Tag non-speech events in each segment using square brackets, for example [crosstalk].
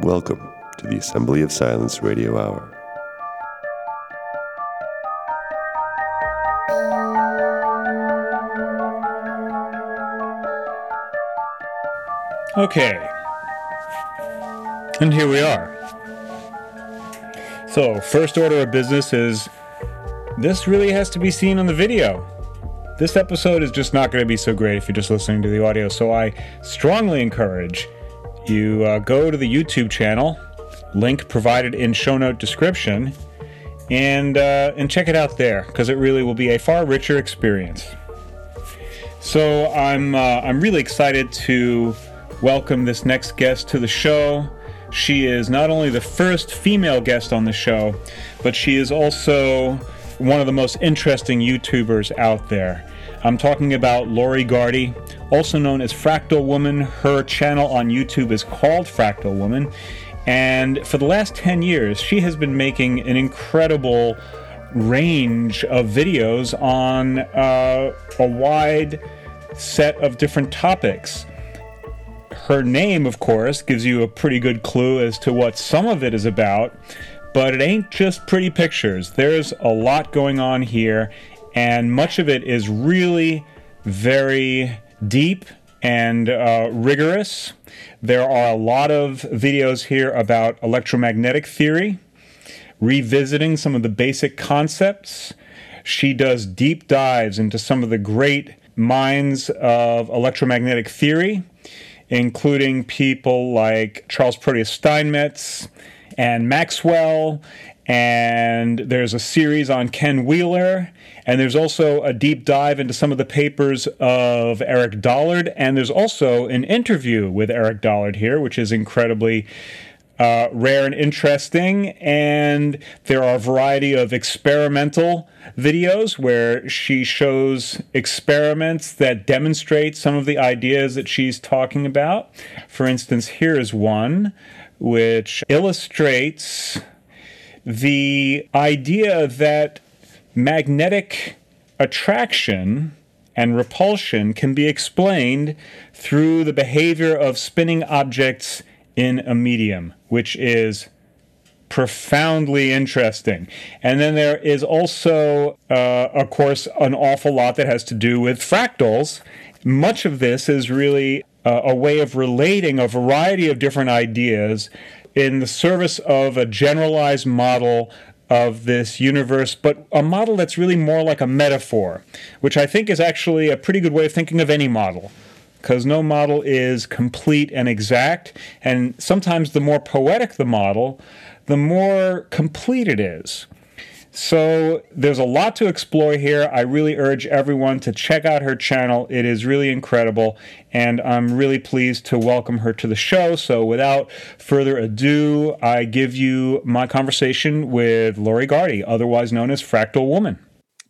Welcome to the Assembly of Silence Radio Hour. Okay. And here we are. So, first order of business is this really has to be seen on the video. This episode is just not going to be so great if you're just listening to the audio, so I strongly encourage you uh, go to the YouTube channel, link provided in show note description, and uh, and check it out there because it really will be a far richer experience. So I'm uh, I'm really excited to welcome this next guest to the show. She is not only the first female guest on the show, but she is also one of the most interesting YouTubers out there. I'm talking about Lori Gardi, also known as Fractal Woman. Her channel on YouTube is called Fractal Woman. And for the last 10 years, she has been making an incredible range of videos on uh, a wide set of different topics. Her name, of course, gives you a pretty good clue as to what some of it is about, but it ain't just pretty pictures. There's a lot going on here, and much of it is really very deep and uh, rigorous. There are a lot of videos here about electromagnetic theory, revisiting some of the basic concepts. She does deep dives into some of the great minds of electromagnetic theory including people like Charles Proteus Steinmetz and Maxwell. And there's a series on Ken Wheeler. And there's also a deep dive into some of the papers of Eric Dollard. And there's also an interview with Eric Dollard here, which is incredibly uh, rare and interesting. And there are a variety of experimental videos where she shows experiments that demonstrate some of the ideas that she's talking about. For instance, here is one which illustrates the idea that magnetic attraction and repulsion can be explained through the behavior of spinning objects in a medium, which is profoundly interesting. And then there is also, uh, of course, an awful lot that has to do with fractals. Much of this is really uh, a way of relating a variety of different ideas in the service of a generalized model of this universe, but a model that's really more like a metaphor, which I think is actually a pretty good way of thinking of any model because no model is complete and exact. And sometimes the more poetic the model, the more complete it is. So there's a lot to explore here. I really urge everyone to check out her channel. It is really incredible, and I'm really pleased to welcome her to the show. So without further ado, I give you my conversation with Lori Gardi, otherwise known as Fractal Woman.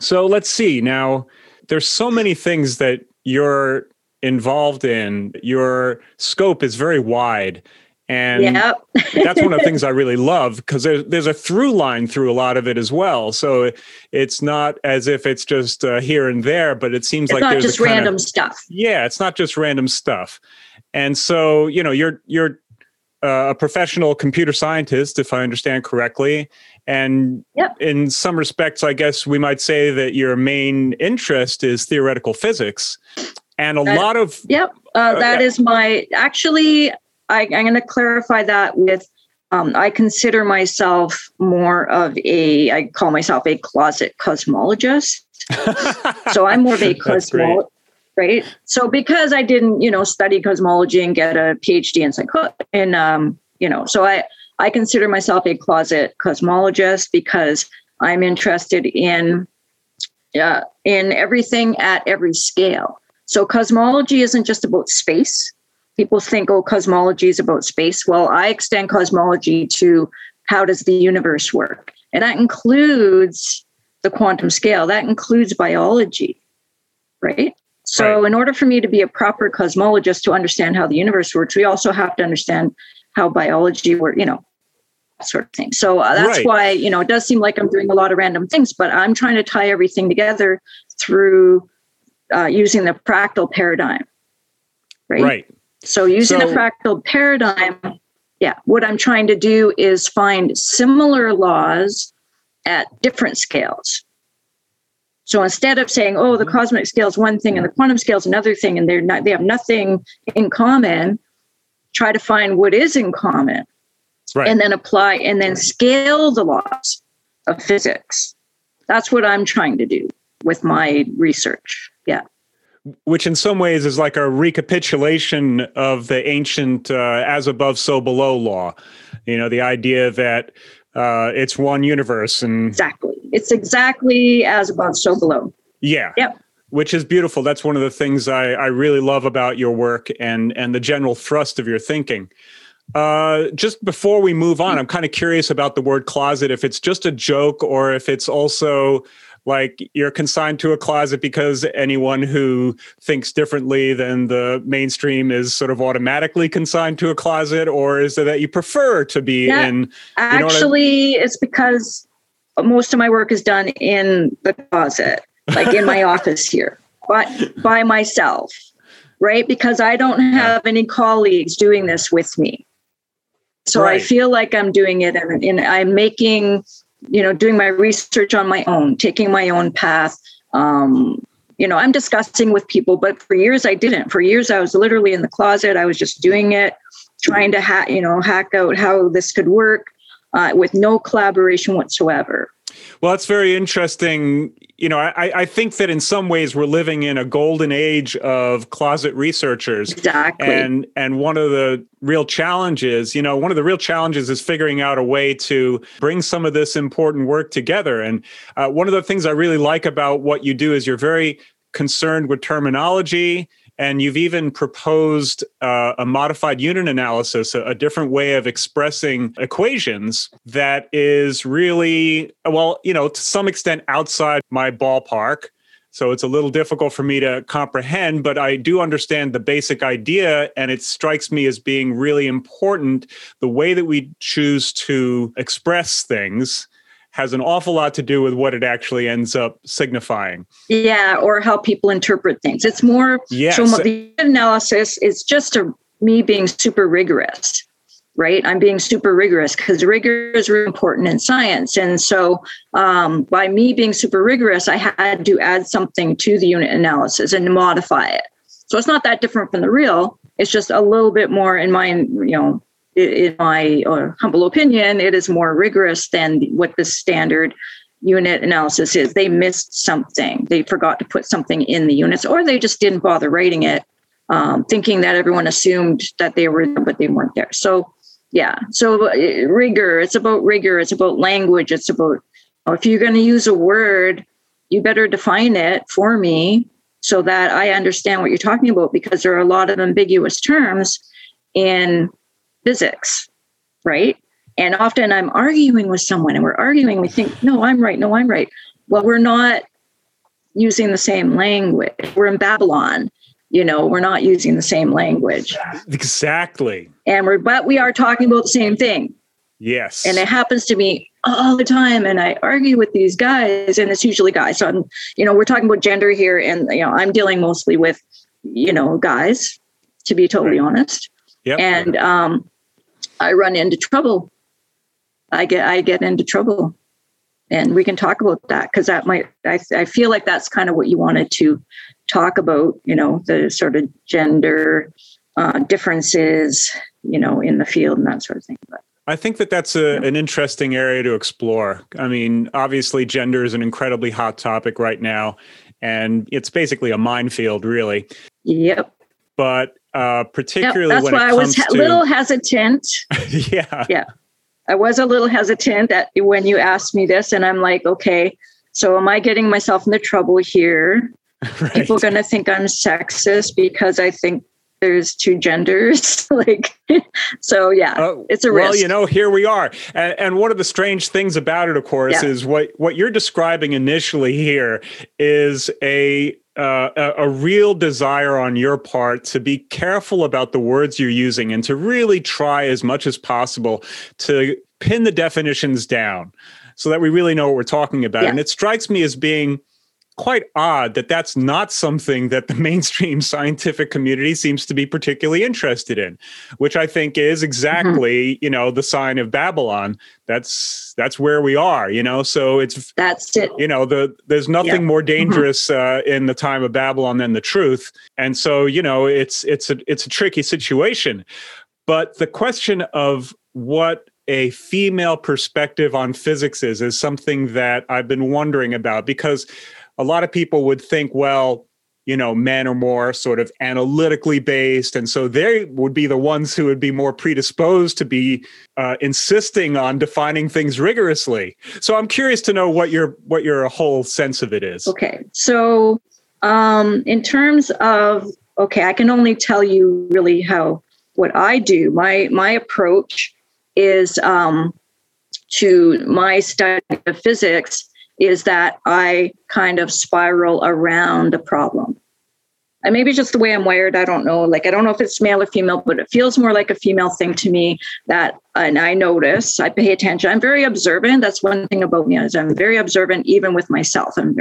So let's see. Now, there's so many things that you're involved in, your scope is very wide. And yep. [laughs] that's one of the things I really love because there's, there's a through line through a lot of it as well. So it's not as if it's just uh, here and there, but it seems it's like not there's just random of, stuff. Yeah, it's not just random stuff. And so, you know, you're you're uh, a professional computer scientist, if I understand correctly. And yep. in some respects, I guess we might say that your main interest is theoretical physics and a lot of yep uh, uh that is my actually I, am going to clarify that with um, i consider myself more of a i call myself a closet cosmologist. [laughs] So i'm more of a cosmologist right? So because i didn't you know study cosmology and get a phd in psycho and um, you know so i i consider myself a closet cosmologist because i'm interested in uh, in everything at every scale. So cosmology isn't just about space. People think, oh, cosmology is about space. Well, I extend cosmology to how does the universe work? And that includes the quantum scale, that includes biology, right? So, right. in order for me to be a proper cosmologist to understand how the universe works, we also have to understand how biology works, you know, sort of thing. So uh, that's right. why, you know, it does seem like I'm doing a lot of random things, but I'm trying to tie everything together through uh, using the fractal paradigm, right? Right. So using so, the fractal paradigm, Yeah. What I'm trying to do is find similar laws at different scales. So instead of saying, oh, the Mm-hmm. cosmic scale is one thing and the quantum scale is another thing, and they're not they have nothing in common, try to find what is in common Right. and then apply and then scale the laws of physics. That's what I'm trying to do with my research. Yeah. Which in some ways is like a recapitulation of the ancient uh, as above so below law you know the idea that uh, it's one universe and Exactly. It's exactly as above, so below. yeah Yep. which is beautiful that's one of the things I, I really love about your work and and the general thrust of your thinking uh, just before we move on i'm kind of curious about the word closet if it's just a joke or if it's also like you're consigned to a closet because anyone who thinks differently than the mainstream is sort of automatically consigned to a closet or is it that you prefer to be Yeah. in know I- Actually, it's because most of my work is done in the closet, like in my [laughs] office here, but by myself, right? Because I don't have any colleagues doing this with me. So I feel like I'm doing it and, and I'm making, you know, doing my research on my own, taking my own path. Um, you know, I'm discussing with people, but for years I didn't. For years I was literally in the closet. I was just doing it, trying to hack, you know, hack out how this could work uh, with no collaboration whatsoever. Well, that's very interesting. You know, I, I think that in some ways we're living in a golden age of closet researchers. Exactly. And and one of the real challenges, you know, one of the real challenges is figuring out a way to bring some of this important work together. And uh, one of the things I really like about what you do is you're very concerned with terminology. And you've even proposed uh, a modified unit analysis, a, a different way of expressing equations that is really, well, you know, to some extent outside my ballpark. So it's a little difficult for me to comprehend, but I do understand the basic idea. And it strikes me as being really important. The way that we choose to express things has an awful lot to do with what it actually ends up signifying. yeah, or how people interpret things. It's more Yes. so the analysis is just a me being super rigorous. Right, I'm being super rigorous because rigor is really important in science, and so um, by me being super rigorous, I had to add something to the unit analysis and modify it. So it's not that different from the real. It's just a little bit more, in my you know, in my uh, humble opinion, it is more rigorous than what the standard unit analysis is. They missed something. They forgot to put something in the units, or they just didn't bother writing it, um, thinking that everyone assumed that they were but they weren't there. So, yeah. So uh, rigor. It's about rigor. It's about language. It's about oh, if you're going to use a word, you better define it for me so that I understand what you're talking about because there are a lot of ambiguous terms in physics, right? And often I'm arguing with someone and we're arguing, we think, no, I'm right, no, I'm right. Well, we're not using the same language. We're in Babylon, you know, we're not using the same language. Exactly. And we're, but we are talking about the same thing. Yes. And it happens to me all the time. And I argue with these guys, and it's usually guys. So I'm, you know, we're talking about gender here, and you know, I'm dealing mostly with, you know, guys, to be totally honest. Yep. And um, I run into trouble. I get I get into trouble, and we can talk about that because that might I I feel like that's kind of what you wanted to talk about. You know, the sort of gender uh, differences, you know, in the field and that sort of thing. But I think that that's a, an interesting area to explore. I mean, obviously, gender is an incredibly hot topic right now, and it's basically a minefield, really. yep. But uh, Yep, particularly that's when why I was a little hesitant. [laughs] yeah, yeah, I was a little hesitant that when you asked me this, and I'm like, okay, so am I getting myself into trouble here? [laughs] right. People are going to think I'm sexist because I think there's two genders. [laughs] like, so yeah, Uh, it's a risk. well, you know, here we are, and, and one of the strange things about it, of course, Yeah. is what what you're describing initially here is a uh, a, a real desire on your part to be careful about the words you're using and to really try as much as possible to pin the definitions down so that we really know what we're talking about. Yeah. And it strikes me as being quite odd that that's not something that the [laughs] mainstream scientific community seems to be particularly interested in, which I think is exactly, mm-hmm. you know, the sign of Babylon. That's that's where we are, you know. So it's that's it. You know, the there's nothing more mm-hmm. dangerous mm-hmm. uh, in the time of Babylon than the truth, and so you know, it's it's a it's a tricky situation. But the question of what a female perspective on physics is is something that I've been wondering about because a lot of people would think, well, you know, men are more sort of analytically based, and so they would be the ones who would be more predisposed to be uh, insisting on defining things rigorously. So I'm curious to know what your what your whole sense of it is. Okay, so um, in terms of okay, I can only tell you really how what I do. My my approach is um, to my study of physics is that I kind of spiral around the problem. And maybe just the way I'm wired, I don't know. Like, I don't know if it's male or female, but it feels more like a female thing to me that, and I notice, I pay attention. I'm very observant. That's one thing about me is I'm very observant, even with myself. I'm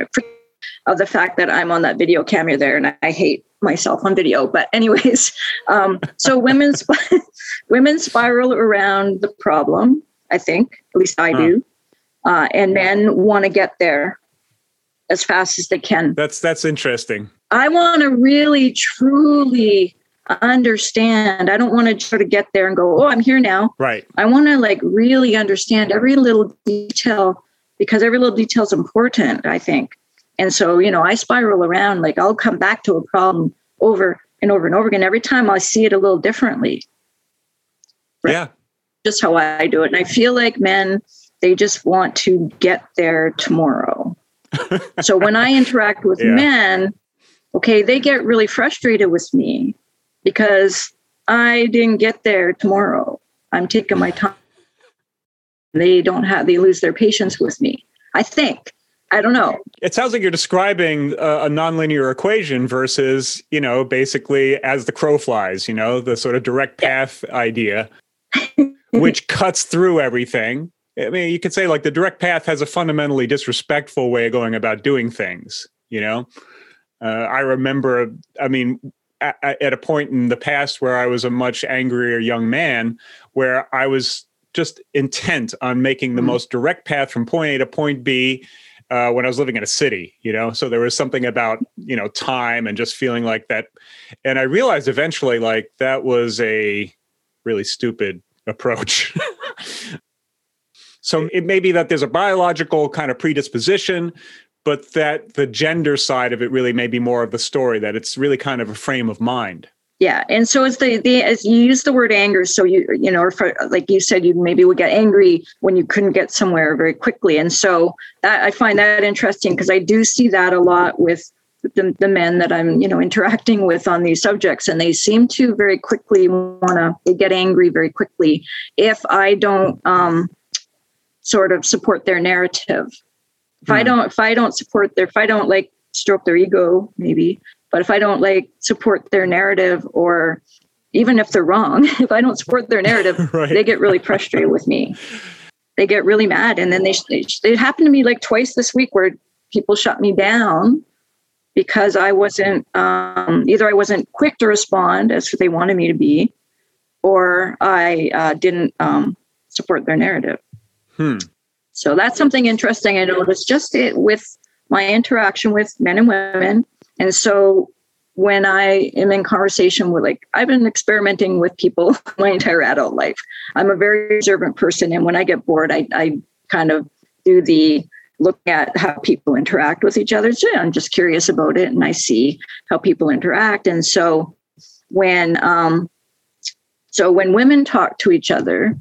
of the fact that I'm on that video camera there and I hate myself on video. But anyways, [laughs] um, so women, sp- [laughs] women spiral around the problem, I think, at least I do uh, and men want to get there as fast as they can. That's that's interesting. I want to really truly understand. I don't want to sort of get there and go, "Oh, I'm here now." Right. I want to like really understand every little detail because every little detail is important, I think. And so, you know, I spiral around like I'll come back to a problem over and over and over again every time I see it a little differently. Right? Yeah. Just how I do it. And I feel like men they just want to get there tomorrow. [laughs] so when I interact with yeah. men, okay, they get really frustrated with me because I didn't get there tomorrow. I'm taking my time. They don't have, they lose their patience with me. I think. I don't know. It sounds like you're describing a, a nonlinear equation versus, you know, basically as the crow flies, you know, the sort of direct path yeah. idea, [laughs] which cuts through everything I mean, you could say like the direct path has a fundamentally disrespectful way of going about doing things. You know, uh, I remember. I mean, at, at a point in the past where I was a much angrier young man, where I was just intent on making the mm-hmm. most direct path from point A to point B. Uh, when I was living in a city, you know, so there was something about you know time and just feeling like that, and I realized eventually like that was a really stupid approach. [laughs] So it may be that there's a biological kind of predisposition, but that the gender side of it really may be more of the story, that it's really kind of a frame of mind. Yeah, and so as the the as you use the word anger, so you you know, for, like you said, you maybe would get angry when you couldn't get somewhere very quickly, and so that I find that interesting because I do see that a lot with the, the men that I'm you know interacting with on these subjects, and they seem to very quickly want to get angry very quickly if I don't um, sort of support their narrative. If I hmm. don't, if I don't support their, if I don't like stroke their ego, maybe, but if I don't like support their narrative or even if they're wrong, [laughs] if I don't support their narrative, [laughs] right. they get really frustrated with me. They get really mad. And then they, they, it happened to me like twice this week where people shut me down because I wasn't, um, either I wasn't quick to respond as they wanted me to be, or I uh, didn't um, support their narrative. Hmm. So that's something interesting I noticed just it, with my interaction with men and women. And so when I am in conversation with, like, I've been experimenting with people [laughs] my entire adult life. I'm a very observant person. And when I get bored, I, I kind of do the look at how people interact with each other. So I'm just curious about it and I see how people interact. And so when, um, so when women talk to each other,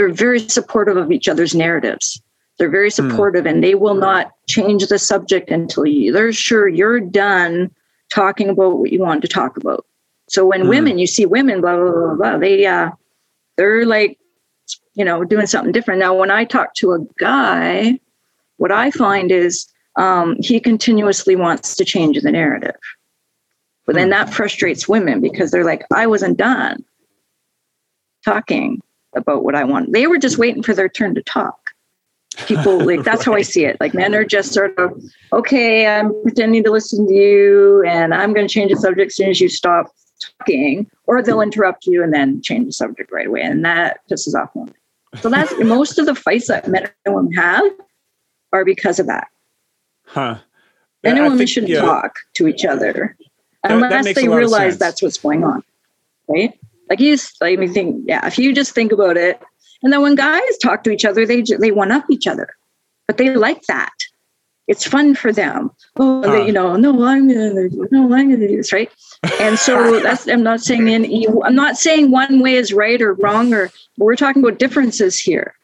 they're very supportive of each other's narratives. They're very hmm. supportive and they will not change the subject until you, they're sure you're done talking about what you want to talk about. So when mm. women, you see women, blah, blah, blah, blah, they, uh, they're like, you know, doing something different. Now, when I talk to a guy, what I find is um, he continuously wants to change the narrative. But then hmm. that frustrates women because they're like, I wasn't done talking about what I want. They were just waiting for their turn to talk. people [laughs] like that's how i see it. Like men are just sort of okay i'm pretending to listen to you and i'm going to change the subject as soon as you stop talking or they'll interrupt you and then change the subject right away and that pisses off women. So that's [laughs] most of the fights that men and women have are because of that. Huh. men and I women think, shouldn't yeah, talk to each other that unless makes they a lot of realize that's what's going on right like you like me think yeah if you just think about it and then when guys talk to each other they they one up each other. But they like that. It's fun for them. Oh they, you know no i'm gonna no i'm gonna do this right? And so [laughs] that's i'm not saying any i'm not saying one way is right or wrong or we're talking about differences here.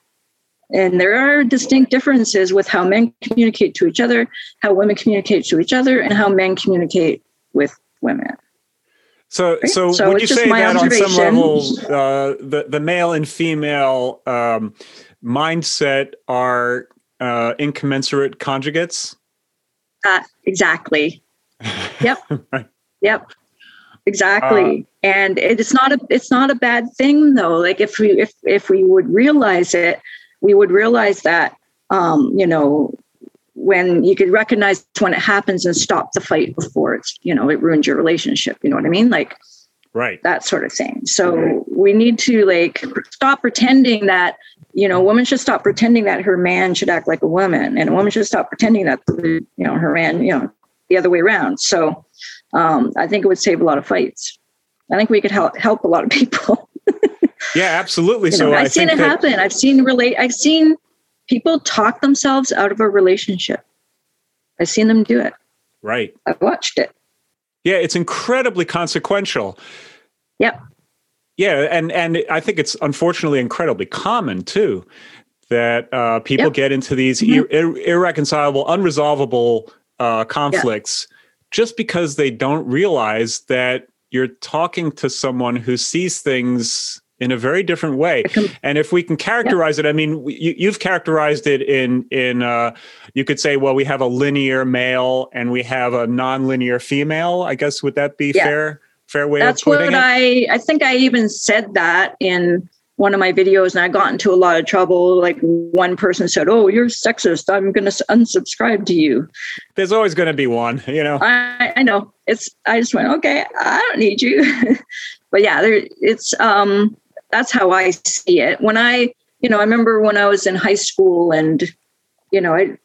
And there are distinct differences with how men communicate to each other how women communicate to each other and how men communicate with women So, so, So would you say that on some level, uh, the the male and female um, mindset are uh, incommensurate conjugates? Uh, exactly. [laughs] Yep. Right. Yep. Exactly. and it's not a it's not a bad thing though. Like if we if if we would realize it, we would realize that um, you know, when you could recognize when it happens and stop the fight before it's, you know, it ruins your relationship. You know what I mean? Like Right. that sort of thing. So we need to like stop pretending that, you know, a woman should stop pretending that her man should act like a woman, and a woman should stop pretending that, you know, her man, you know, the other way around. So um, I think it would save a lot of fights. I think we could help help a lot of people. [laughs] Yeah, absolutely. You so know, I I've seen think it that, happen. I've seen relate. I've seen people talk themselves out of a relationship. I've seen them do it. right. I've watched it. Yeah, it's incredibly consequential. Yep. Yeah, and and I think it's unfortunately incredibly common too that uh, people Yep. get into these Mhm. ir- ir- irreconcilable, unresolvable uh, conflicts just because they don't realize that you're talking to someone who sees things in a very different way. And if we can characterize it, I mean, you, you've characterized it in in uh, you could say, well, we have a linear male and we have a non-linear female. I guess would that be Yeah. fair? Fair way That's of putting what it. I I think I even said that in one of my videos and I got into a lot of trouble. Like one person said, Oh, you're sexist. I'm gonna unsubscribe to you. There's always going to be one, you know. I, I know. It's I just went, okay, I don't need you. [laughs] but yeah, there it's um that's how I see it. When I, you know, I remember when I was in high school and, you know, I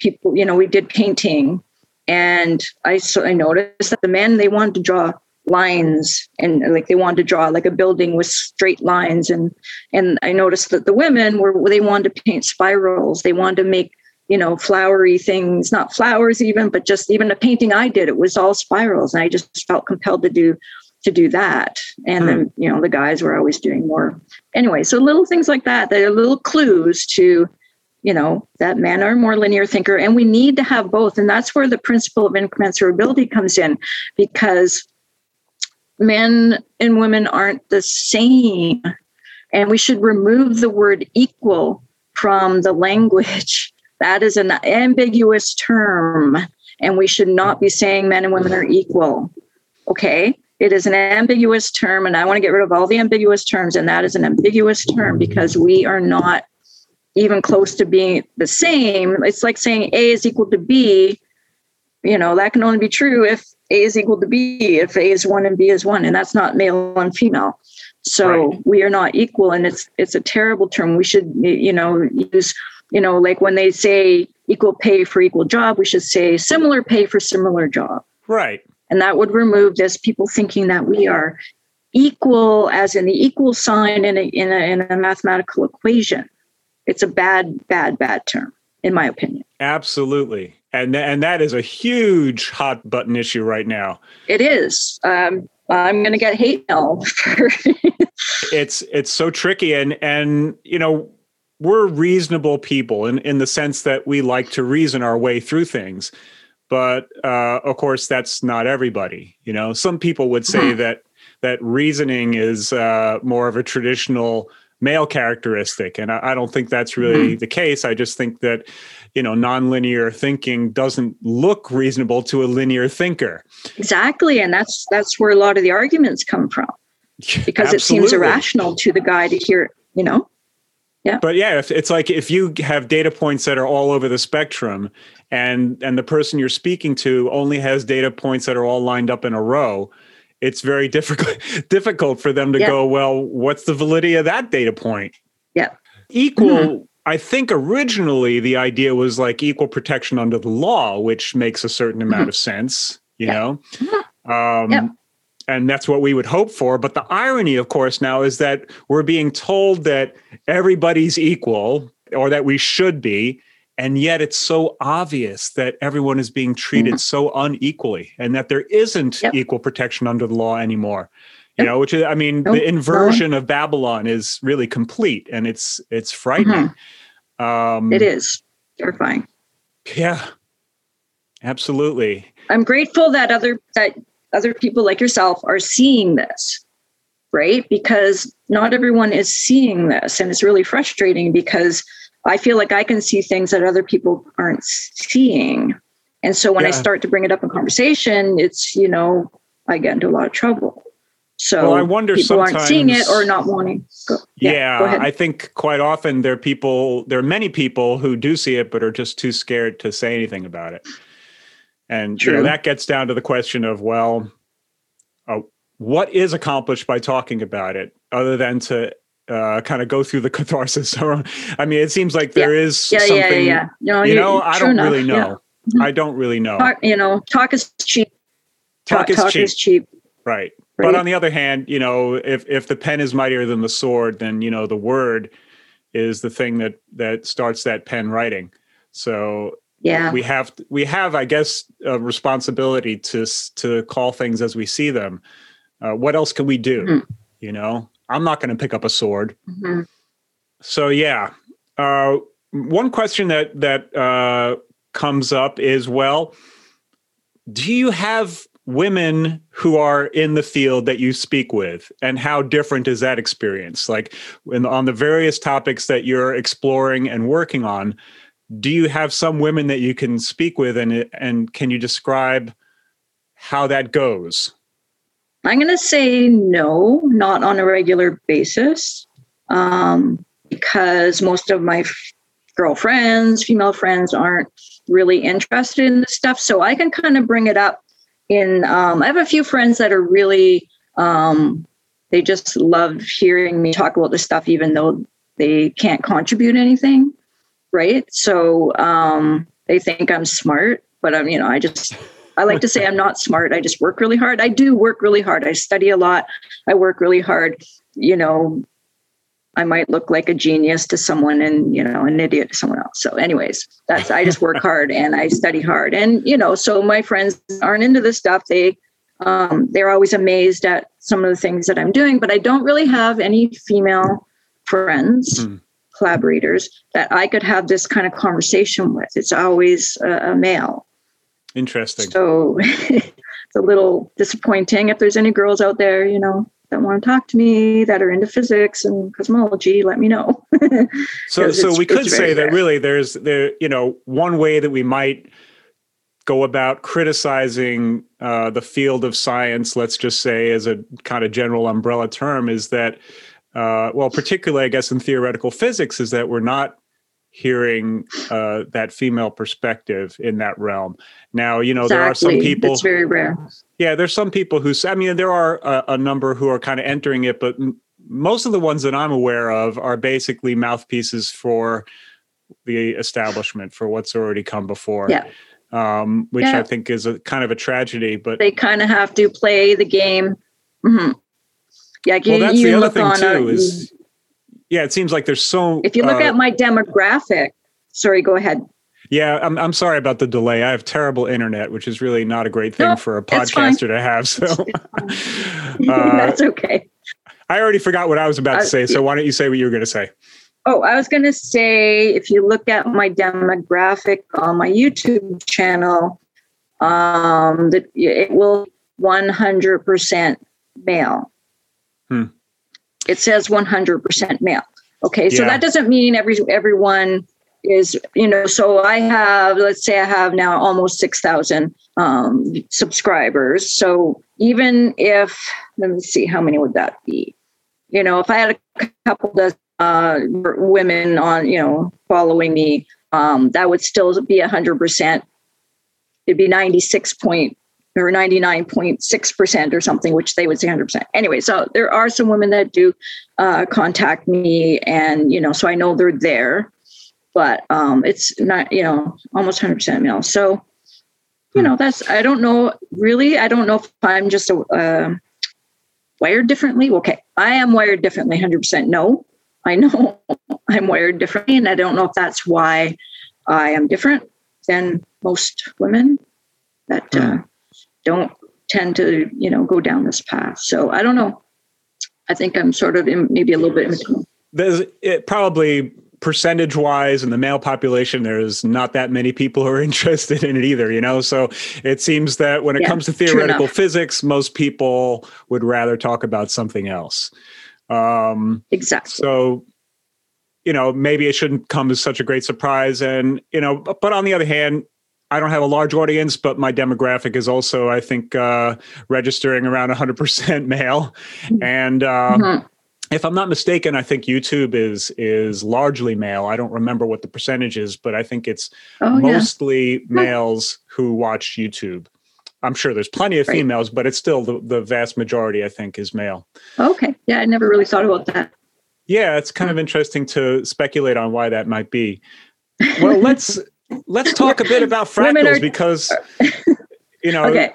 people, you know, we did painting and I so I noticed that the men they wanted to draw lines and like they wanted to draw like a building with straight lines and and I noticed that the women were they wanted to paint spirals. They wanted to make you know, flowery things, not flowers even, but just even a painting I did, it was all spirals. And I just felt compelled to do to do that. And then, hmm. you know, the guys were always doing more. Anyway, so little things like that, that are little clues to, you know, that men are more linear thinker and we need to have both. And that's where the principle of incommensurability comes in because men and women aren't the same. And we should remove the word equal from the language. That is an ambiguous term, and we should not be saying men and women are equal. Okay? It is an ambiguous term, and I want to get rid of all the ambiguous terms, and that is an ambiguous term because we are not even close to being the same. It's like saying A is equal to B. You know, that can only be true if A is equal to B, if A is one and B is one, and that's not male and female. So Right. we are not equal, and it's it's a terrible term. We should, you know, use you know, like when they say equal pay for equal job, we should say similar pay for similar job. Right. And that would remove this people thinking that we are equal as in the equal sign in a, in a, in a mathematical equation. It's a bad, bad, bad term, in my opinion. Absolutely. And and that is a huge hot button issue right now. It is. Um, I'm going to get hate mail [laughs] It's it's so tricky and and you know we're reasonable people in in the sense that we like to reason our way through things. But uh, of course, that's not everybody. You know, some people would say Mhm. that that reasoning is uh, more of a traditional male characteristic, and I, I don't think that's really the case. I just think that you know nonlinear thinking doesn't look reasonable to a linear thinker exactly, and that's that's where a lot of the arguments come from because it seems irrational to the guy to hear. You know, Yeah. But yeah, if, it's like if you have data points that are all over the spectrum, and and the person you're speaking to only has data points that are all lined up in a row, it's very [laughs] difficult difficult for them to Yeah. go. Well, what's the validity of that data point? Yeah. Equal. Mm-hmm. I think originally the idea was like equal protection under the law, which makes a certain amount of sense. You Mm-hmm. Yeah. know. Um, Yep. And that's what we would hope for. But the irony, of course, now is that we're being told that everybody's equal or that we should be. And yet it's so obvious that everyone is being treated so unequally and that there isn't Mm-hmm. Yep. equal protection under the law anymore. You Yep. know, which is, I mean, Nope, the inversion of Babylon is really complete and it's it's frightening. Um, Mm-hmm. It is terrifying. Yeah, absolutely. I'm grateful that other that other people like yourself are seeing this, right? Because not everyone is seeing this, and it's really frustrating because I feel like I can see things that other people aren't seeing, and so when I start to bring it up in conversation, it's you know I get into a lot of trouble. So Well, I wonder people aren't seeing it or not wanting. Go, Yeah, go ahead. I think quite often there are people, there are many people who do see it, but are just too scared to say anything about it. And you know, that gets down to the question of, well, uh, what is accomplished by talking about it, other than to uh, kind of go through the [laughs] catharsis? I mean, it seems like there is yeah, something. yeah, yeah, yeah. No, You you- know, I don't enough, really yeah. know. Mhm. I don't really know. Talk, you know, talk is cheap. Talk is cheap. is cheap. Right. Right. But on the other hand, you know, if if the pen is mightier than the sword, then you know the word is the thing that that starts that pen writing. So Yeah. we have we have, I guess, a responsibility to to call things as we see them. Uh, what else can we do? Mhm. You know, I'm not going to pick up a sword. Mhm. So yeah, uh, one question that that uh, comes up is, well, do you have women who are in the field that you speak with, and how different is that experience? Like, when, on the various topics that you're exploring and working on, do you have some women that you can speak with, and and can you describe how that goes? I'm going to say no, not on a regular basis, um, because most of my f- girlfriends, female friends, aren't really interested in this stuff. So I can kind of bring it up in. Um, I have a few friends that are really. Um, they just love hearing me talk about this stuff, even though they can't contribute anything, right? So um, they think I'm smart, but I'm, you know, I just I like to say I'm not smart. I just work really hard. I do work really hard. I study a lot. I work really hard. You know, I might look like a genius to someone and, you know, an idiot to someone else. So, anyways, that's I just work hard and I study hard. And, you know, so my friends aren't into this stuff. They um, they're always amazed at some of the things that I'm doing, but I don't really have any female friends, Hmm. Collaborators that I could have this kind of conversation with. It's always a, a male. Interesting. So [laughs] it's a little disappointing. If there's any girls out there, you know, that want to talk to me that are into physics and cosmology, let me know. [laughs] so so we could say that really there's there, you know, one way that we might go about criticizing uh, the field of science, let's just say as a kind of general umbrella term, is that, uh, well, particularly I guess in theoretical physics, is that we're not hearing uh, that female perspective in that realm. Now, you know, there are some people. It's very rare. Yeah, there's some people who, I mean, there are a, a number who are kind of entering it, but m- most of the ones that I'm aware of are basically mouthpieces for the establishment for what's already come before. Yeah. Um, which Yeah. I think is a kind of a tragedy, but They kind of have to play the game. hmm Yeah, you, well, that's you the other thing too. a, Is yeah, it seems like there's so. if you look uh, at my demographic. Sorry, go ahead. yeah, I'm I'm sorry about the delay. I have terrible internet, which is really not a great thing No, for a podcaster to have. So [laughs] [laughs] uh, That's okay. I already forgot what I was about Uh, to say. So why don't you say what you were going to say? Oh, I was going to say if you look at my demographic on my YouTube channel, um, that it will 100% male. Hmm. It says 100% male. Okay, so Yeah. that doesn't mean every everyone is you know. So I have, let's say, I have now almost 6,000 um, subscribers. So even if let me see, how many would that be? You know, if I had a couple dozen uh, women on, you know, following me, um, that would still be 100%. It'd be 96 point or 99.6% or something, which they would say 100%. Anyway, so there are some women that do uh, contact me, and, you know, so I know they're there, but um, it's not, you know, almost 100% male. So, you know, that's, I don't know, really, I don't know if I'm just a, uh, wired differently. Okay, I am wired differently, 100% no. I know [laughs] I'm wired differently, and I don't know if that's why I am different than most women that uh, don't tend to, you know, go down this path. So I don't know. I think I'm sort of in, maybe a little bit in between. There's it probably percentage wise in the male population there's not that many people who are [laughs] interested in it either you know so it seems that when it Yeah, comes to theoretical physics most people would rather talk about something else um Exactly. so you know maybe it shouldn't come as such a great surprise and you know but, but on the other hand i don't have a large audience but my demographic is also i think uh registering around 100% male and uh Mhm. if i'm not mistaken i think youtube is is largely male i don't remember what the percentage is but i think it's Oh, yeah. mostly males who watch youtube i'm sure there's plenty of Right. females but it's still the, the vast majority i think is male Okay. Yeah, I never really thought about that. yeah, it's kind of interesting to speculate on why that might be. Well, let's [laughs] let's talk a bit about fractals are- because [laughs] you know Okay.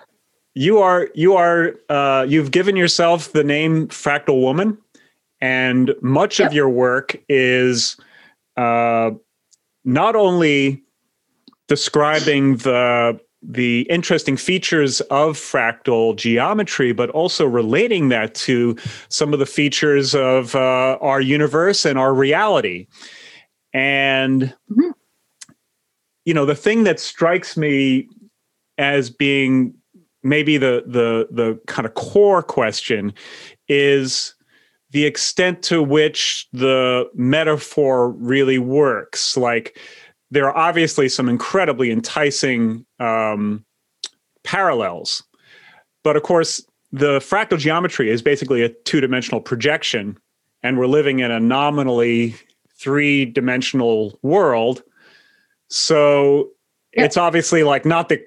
you are you are uh, you've given yourself the name Fractal Woman, and much Yep. of your work is uh, not only describing the the interesting features of fractal geometry, but also relating that to some of the features of uh, our universe and our reality. And Mhm. You know, the thing that strikes me as being maybe the the the kind of core question is the extent to which the metaphor really works. Like there are obviously some incredibly enticing um, parallels but of course the fractal geometry is basically a two-dimensional projection and we're living in a nominally three-dimensional world so Yep. it's obviously like not the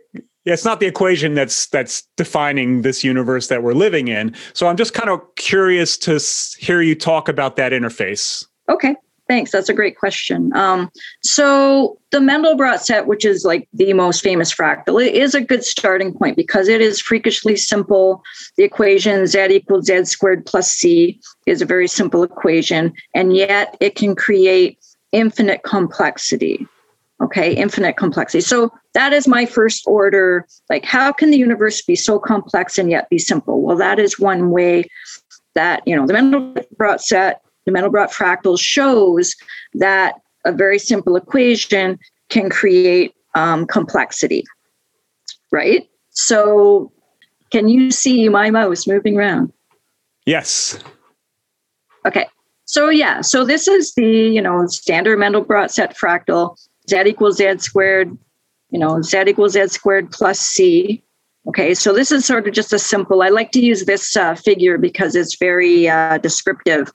it's not the equation that's that's defining this universe that we're living in so i'm just kind of curious to hear you talk about that interface Okay. Thanks. That's a great question. Um, so the Mandelbrot set, which is like the most famous fractal, it is a good starting point because it is freakishly simple. The equation z equals z squared plus c is a very simple equation, and yet it can create infinite complexity. Okay, infinite complexity. So that is my first order. Like, how can the universe be so complex and yet be simple? Well, that is one way that you know the Mandelbrot set the Mandelbrot fractal shows that a very simple equation can create um, complexity, right? So, can you see my mouse moving around? yes Okay. So yeah, so this is the you know standard Mandelbrot set fractal. Z equals Z squared. You know Z equals Z squared plus C. Okay, so this is sort of just a simple. I like to use this uh, figure because it's very uh, descriptive.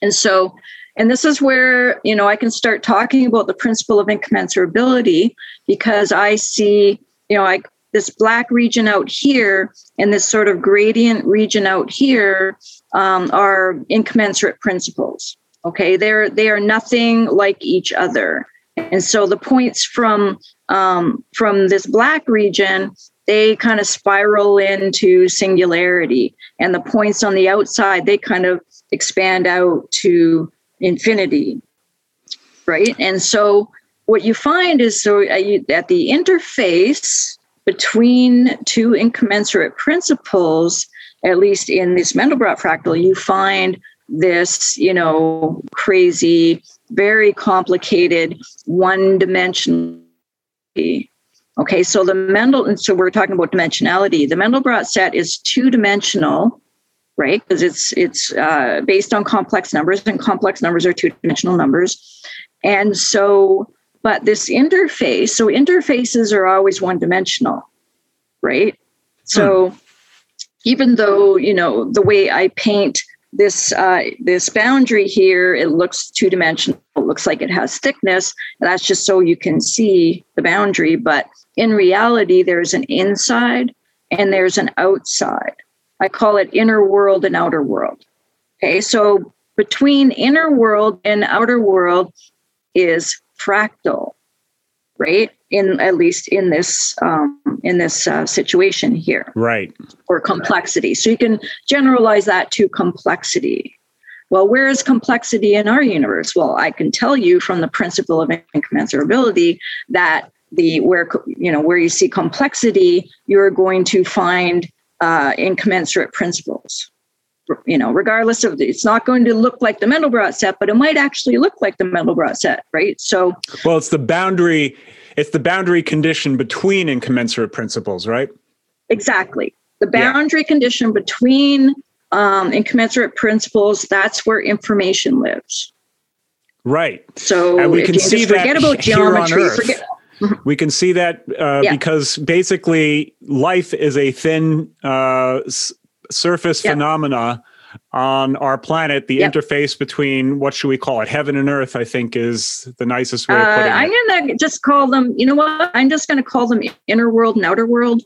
And so, and this is where you know I can start talking about the principle of incommensurability because I see you know like this black region out here and this sort of gradient region out here um, are incommensurate principles. Okay, they're they are nothing like each other, and so the points from um, from this black region they kind of spiral into singularity, and the points on the outside they kind of expand out to infinity, right? And so what you find is so uh, at the interface between two incommensurate principles at least in this Mandelbrot fractal, you find this, you know, crazy, very complicated, one dimensional. Okay, so the Mendel, and so we're talking about dimensionality. The Mandelbrot set is two dimensional, right? Because it's it's uh, based on complex numbers, and complex numbers are two dimensional numbers. And so, but this interface, so interfaces are always one dimensional, right? So even though you know the way i paint this uh, this boundary here, it looks two dimensional. It looks like it has thickness. That's just so you can see the boundary. But in reality, there's an inside and there's an outside. I call it inner world and outer world. Okay, so between inner world and outer world is fractal, right? In at least in this um, in this uh, situation here, right? Or complexity. So you can generalize that to complexity. Well, where is complexity in our universe? Well, I can tell you from the principle of incommensurability that the where you know where you see complexity, you're going to find uh, incommensurate principles you know, regardless of it's not going to look like the Mandelbrot set, but it might actually look like the Mandelbrot set, right? So, well, it's the boundary, it's the boundary condition between incommensurate principles, right? Exactly, the boundary yeah. condition between um, incommensurate principles. That's where information lives. Right. So, and we can see that forget about geometry. Forget, we can see that uh, yeah. because basically life is a thin uh, surface yep. phenomena on our planet, the yep. interface between what should we call it, heaven and earth, I think is the nicest way of putting uh, I'm it. I'm going to just call them, you know what? I'm just going to call them inner world and outer world.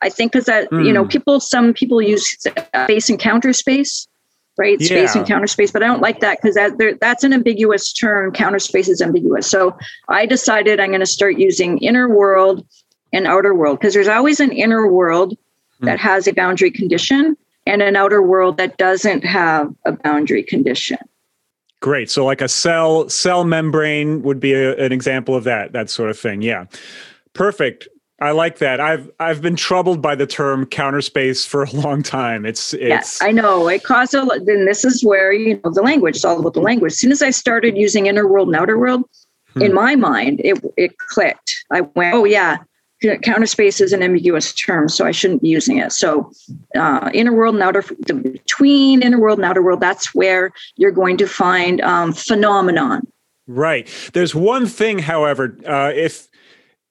I think because that, mm. you know, hmm. people, some people use space and counter space, right? Yeah. Space and counter space, but I don't like that because that, that's an ambiguous term. Counter space is ambiguous. So I decided I'm going to start using inner world and outer world because there's always an inner world That has a boundary condition and an outer world that doesn't have a boundary condition. Great. So like a cell cell membrane would be a, an example of that that sort of thing. Yeah. Perfect. I like that. I've I've been troubled by the term counter space for a long time. It's it's yes, I know. It caused a then this is where you know the language, it's all about the language. As soon as I started using inner world and outer world, hmm. in my mind, it it clicked. I went, oh yeah, counter space is an ambiguous term, so I shouldn't be using it. So, uh, inner world and outer, between inner world and outer world, that's where you're going to find um, phenomenon. Right. There's one thing, however, uh, if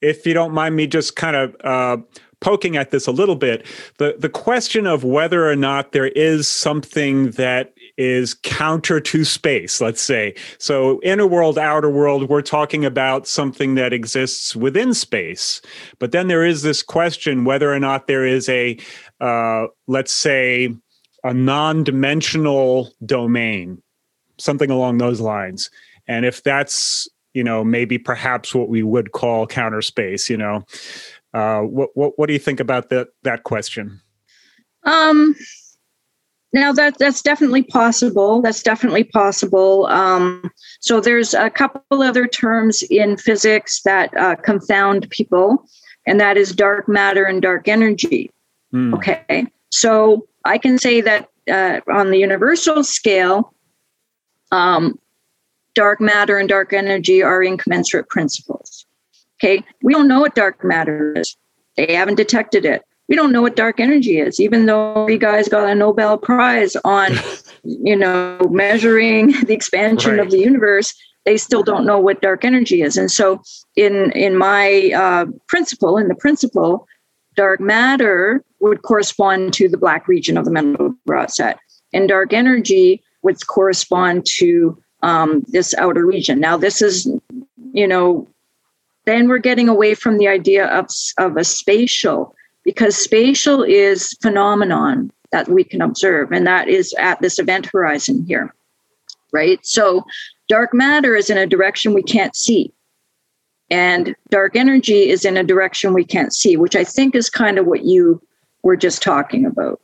if you don't mind me just kind of uh, poking at this a little bit, the the question of whether or not there is something that is counter to space, let's say. So, inner world, outer world, we're talking about something that exists within space. But then there is this question whether or not there is a, uh, let's say, a non dimensional domain, something along those lines. And if that's, you know, maybe perhaps what we would call counter space, you know, uh, what, what, what do you think about that, that question? Um, now that that's definitely possible. That's definitely possible. Um, so there's a couple other terms in physics that uh, confound people, and that is dark matter and dark energy. Mm. Okay, so I can say that uh, on the universal scale, um, dark matter and dark energy are incommensurate principles. Okay, we don't know what dark matter is. They haven't detected it we don't know what dark energy is, even though you guys got a Nobel Prize on, [laughs] you know, measuring [laughs] the expansion right. of the universe. They still don't know what dark energy is, and so in in my uh, principle, in the principle, dark matter would correspond to the black region of the Mandelbrot set, and dark energy would correspond to um, this outer region. Now, this is, you know, then we're getting away from the idea of of a spatial because spatial is phenomenon that we can observe and that is at this event horizon here right? So dark matter is in a direction we can't see and dark energy is in a direction we can't see which i think is kind of what you were just talking about.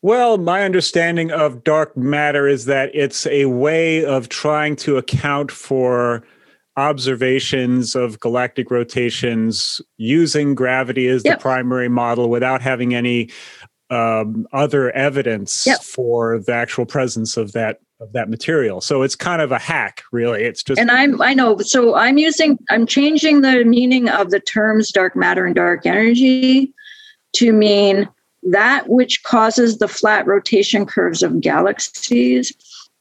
Well, my understanding of dark matter is that it's a way of trying to account for observations of galactic rotations using gravity as yep. the primary model without having any um, other evidence yep. for the actual presence of that of that material. So it's kind of a hack, really. It's just and I'm I know. So I'm using I'm changing the meaning of the terms dark matter and dark energy to mean that which causes the flat rotation curves of galaxies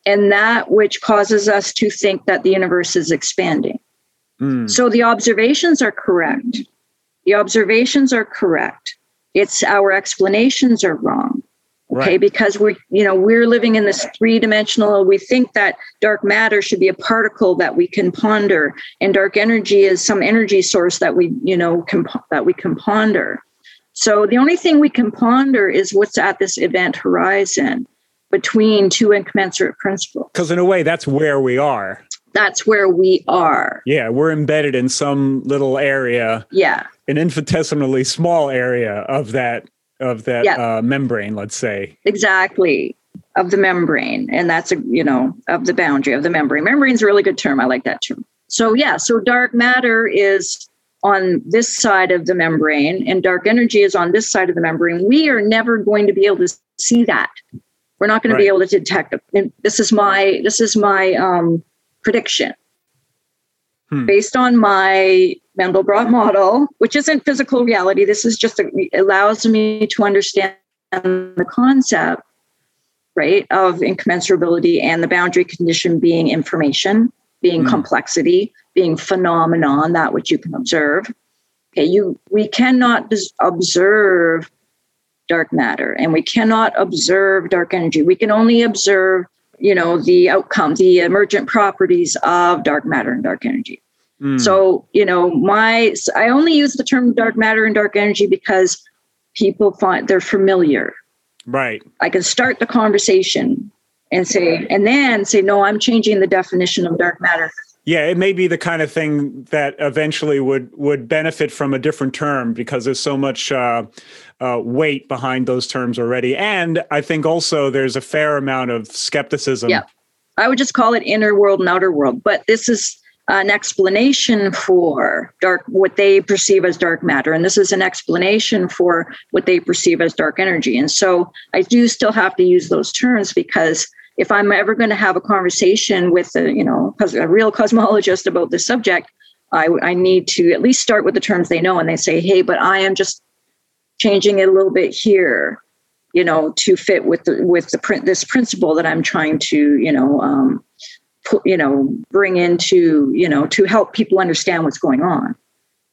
and that which causes us to think that the universe is expanding. Mm. So the observations are correct. The observations are correct. It's our explanations are wrong. okay Right. because we're you know we're living in this three dimensional we think that dark matter should be a particle that we can ponder and dark energy is some energy source that we you know can that we can ponder so the only thing we can ponder is what's at this event horizon between two incommensurate principles. Because in a way, that's where we are. that's where we are. Yeah, we're embedded in some little area, yeah. an infinitesimally small area of that of that Yeah. uh, membrane. Let's say. exactly. Of the membrane. And that's a you know of the boundary of the membrane. Membrane's a really good term. I like that term. So yeah so dark matter is on this side of the membrane and dark energy is on this side of the membrane. We are never going to be able to see that we're not going to be able to detect it and this is my this is my um, prediction Hmm. based on my Mandelbrot model, which isn't physical reality. This is just a, allows me to understand the concept, right, of incommensurability and the boundary condition being information, being Hmm. complexity, being phenomenon, that which you can observe. Okay, you we cannot observe dark matter and we cannot observe dark energy. We can only observe, you know, the outcome, the emergent properties of dark matter and dark energy. Mm. So, you know, my I only use the term dark matter and dark energy because people find they're familiar. right. I can start the conversation and say, and then say, no, I'm changing the definition of dark matter. Yeah, it may be the kind of thing that eventually would would benefit from a different term because there's so much uh, uh, weight behind those terms already, and I think also there's a fair amount of skepticism. Yeah. I would just call it inner world and outer world, but this is an explanation for dark what they perceive as dark matter and this is an explanation for what they perceive as dark energy and so i do still have to use those terms because if i'm ever going to have a conversation with a you know a real cosmologist about this subject I, I need to at least start with the terms they know and they say hey but i am just changing it a little bit here you know to fit with the with the print this principle that i'm trying to you know um you know bring into you know to help people understand what's going on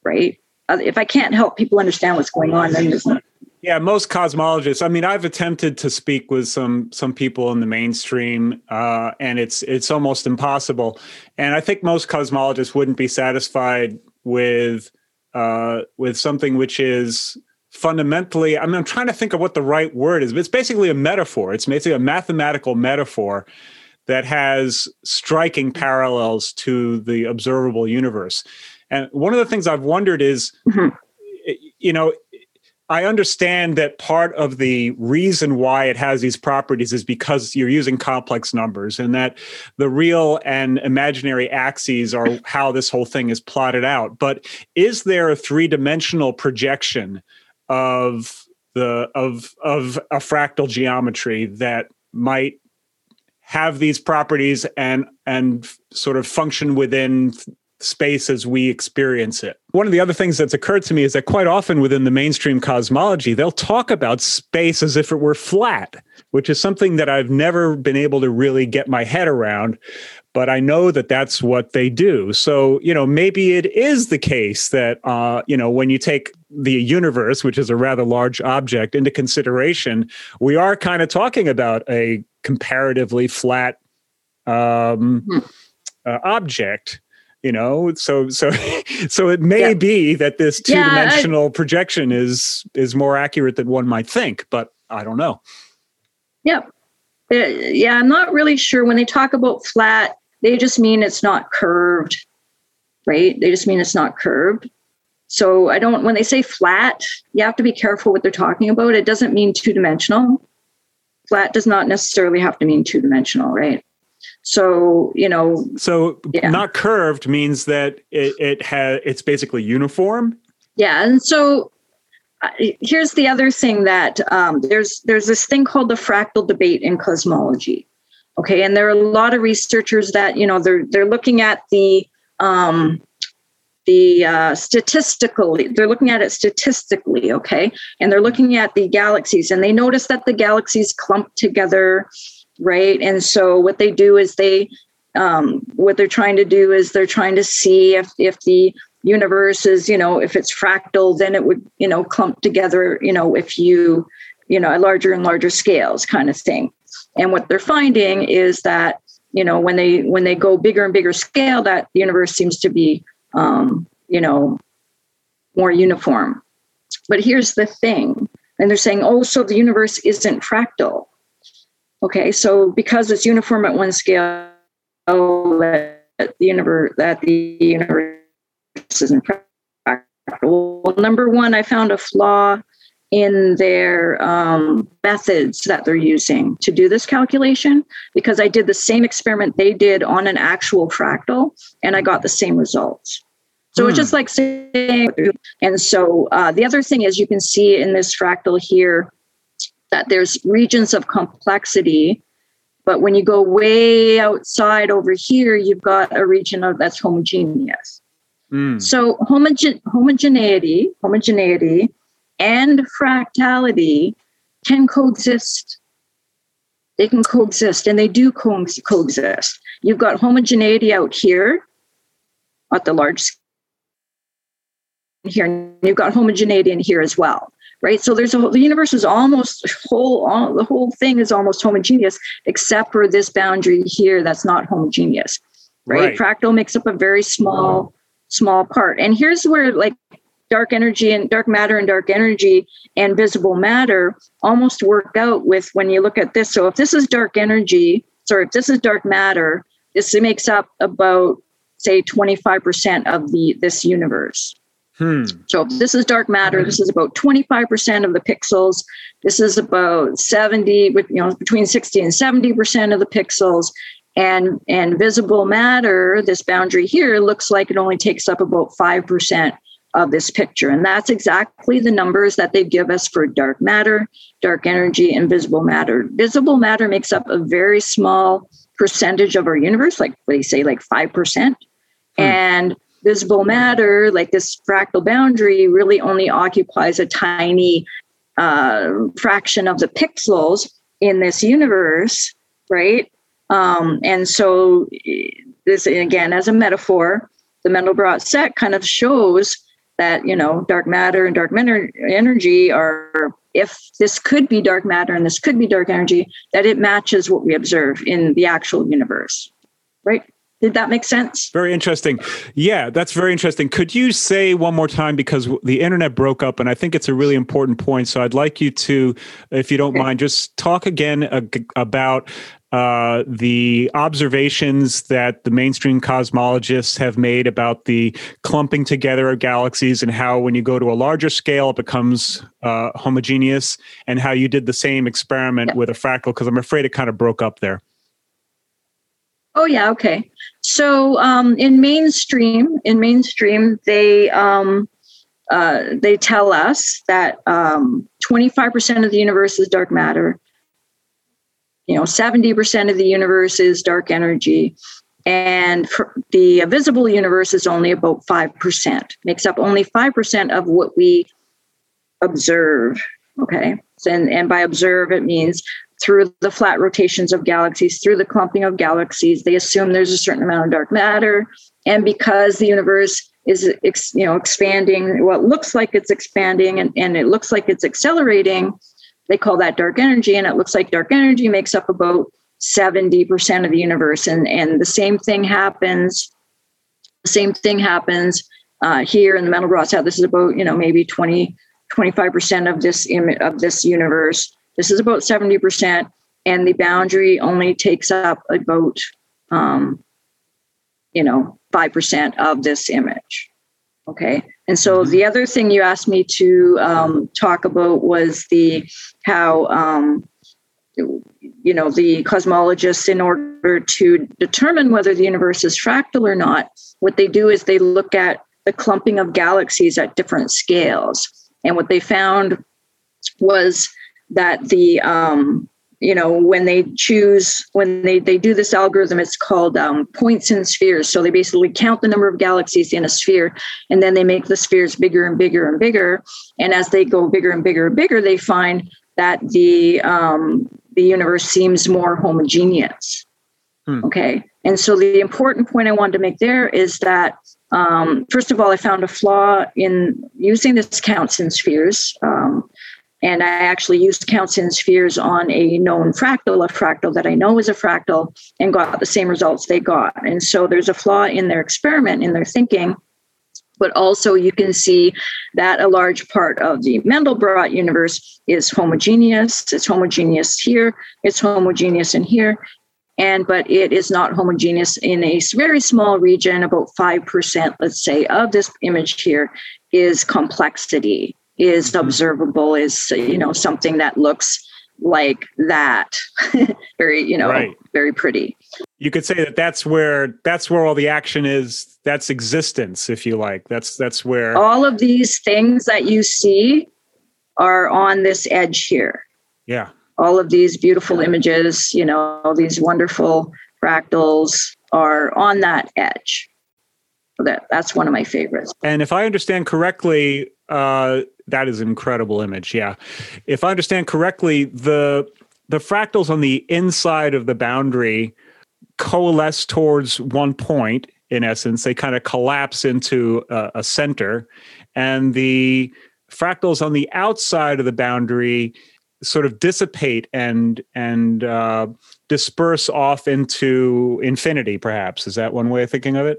right? Uh, if i can't help people understand what's going on then there's no, Yeah, most cosmologists. I mean, I've attempted to speak with some some people in the mainstream, uh, and it's it's almost impossible. And I think most cosmologists wouldn't be satisfied with uh, with something which is fundamentally. I mean, I'm trying to think of what the right word is, but it's basically a metaphor. It's basically a mathematical metaphor that has striking parallels to the observable universe. And one of the things I've wondered is, Mhm. you know, I understand that part of the reason why it has these properties is because you're using complex numbers and that the real and imaginary axes are how this whole thing is plotted out. But is there a three-dimensional projection of the of of a fractal geometry that might have these properties and and sort of function within space as we experience it. One of the other things that's occurred to me is that quite often within the mainstream cosmology, they'll talk about space as if it were flat, which is something that I've never been able to really get my head around. But I know that that's what they do. So, you know, maybe it is the case that, uh, you know, when you take the universe, which is a rather large object, into consideration, we are kind of talking about a comparatively flat um, Hmm. uh, object you know so so [laughs] so it may Yeah. be that this Yeah, I- two-dimensional projection is is more accurate than one might think but i don't know Yep. Uh, yeah, I'm not really sure. When they talk about flat, they just mean it's not curved, right? They just mean it's not curved. So I don't, when they say flat, you have to be careful what they're talking about. It doesn't mean two dimensional. Flat does not necessarily have to mean two dimensional, right? So, you know, so Yeah. not curved means that it, it has it's basically uniform? Yeah and so uh, here's the other thing that um, there's there's this thing called the fractal debate in cosmology okay? And there are a lot of researchers that you know they're they're looking at the um, the uh, statistically they're looking at it statistically okay? And they're looking at the galaxies and they notice that the galaxies clump together right and so what they do is they um, what they're trying to do is they're trying to see if if the universe is you know if it's fractal then it would you know clump together you know if you you know, at larger and larger scales kind of thing. And what they're finding is that, you know, when they when they go bigger and bigger scale, that the universe seems to be, um, you know, more uniform. But here's the thing, and they're saying, oh, so the universe isn't fractal. Okay, so because it's uniform at one scale, that the universe that the universe isn't. Well, number one, I found a flaw in their um, methods that they're using to do this calculation because I did the same experiment they did on an actual fractal and I got the same results. So hmm. it's just like saying, and so uh, the other thing is you can see in this fractal here that there's regions of complexity, but when you go way outside over here, you've got a region of that's homogeneous. Hmm. So homogen- homogeneity, homogeneity and fractality can coexist. They can coexist and they do co- coexist. You've got homogeneity out here at the large scale here, and you've got homogeneity in here as well, right? So there's a the universe is almost whole, all, the whole thing is almost homogeneous, except for this boundary here that's not homogeneous, right? right. Fractal makes up a very small, small part. And here's where like dark energy and dark matter and dark energy and visible matter almost work out with when you look at this. So if this is dark energy, sorry, if this is dark matter, this makes up about say 25% of the this universe. Hmm. So this is dark matter, this is about 25% of the pixels. This is about 70, you know, between 60 and 70% of the pixels. And and visible matter, this boundary here looks like it only takes up about 5% of this picture. And that's exactly the numbers that they give us for dark matter, dark energy, and visible matter. Visible matter makes up a very small percentage of our universe, like they say, like 5%. Hmm. And visible matter, like this fractal boundary, really only occupies a tiny uh, fraction of the pixels in this universe, right? Um, and so, this again, as a metaphor, the Mandelbrot set kind of shows that you know dark matter and dark energy are if this could be dark matter and this could be dark energy that it matches what we observe in the actual universe right did that make sense? Very interesting. Yeah, that's very interesting. Could you say one more time because the internet broke up and I think it's a really important point. So I'd like you to, if you don't mind, just talk again about uh, the observations that the mainstream cosmologists have made about the clumping together of galaxies and how when you go to a larger scale it becomes uh, homogeneous and how you did the same experiment with a fractal because i'm afraid it kind of broke up there oh yeah okay. So um, in mainstream in mainstream they um, uh, they tell us that um, 25% of the universe is dark matter. You know 70% of the universe is dark energy. And the visible universe is only about 5% makes up only 5% of what we observe okay? And, and by observe it means through the flat rotations of galaxies through the clumping of galaxies they assume there's a certain amount of dark matter. And because the universe is you know expanding what well, looks like it's expanding and, and it looks like it's accelerating they call that dark energy. And it looks like dark energy makes up about 70% of the universe. And and the same thing happens same thing happens uh, here in the Mandelbrot set this is about you know maybe 20 25% of this Im- of this universe this is about 70% and the boundary only takes up about um, you know 5% of this image okay and so mm-hmm. the other thing you asked me to um, talk about was the how um, you know the cosmologists, in order to determine whether the universe is fractal or not, what they do is they look at the clumping of galaxies at different scales, and what they found was that the um, you know when they choose when they they do this algorithm it's called um, points in spheres. So they basically count the number of galaxies in a sphere and then they make the spheres bigger and bigger and bigger. And as they go bigger and bigger and bigger they find that the um, the universe seems more homogeneous. Hmm. okay. And so the important point i wanted to make there is that um, first of all i found a flaw in using this counts in spheres um, And I actually used counts in spheres on a known fractal, a fractal that I know is a fractal, and got the same results they got. And so there's a flaw in their experiment, in their thinking. But also, you can see that a large part of the Mandelbrot universe is homogeneous. It's homogeneous here, it's homogeneous in here, and but it is not homogeneous in a very small region about 5% let's say of this image here is complexity is mm-hmm. observable is you know something that looks like that. [laughs] Very you know right. very pretty. You could say that that's where that's where all the action is. That's existence if you like. That's that's where all of these things that you see are on this edge here. Yeah. All of these beautiful images you know all these wonderful fractals are on that edge. That that's one of my favorites. And if i understand correctly uh that is an incredible image. Yeah. If I understand correctly, the the fractals on the inside of the boundary coalesce towards one point in essence they kind of collapse into a, a, center and the fractals on the outside of the boundary sort of dissipate and and uh, disperse off into infinity perhaps is that one way of thinking of it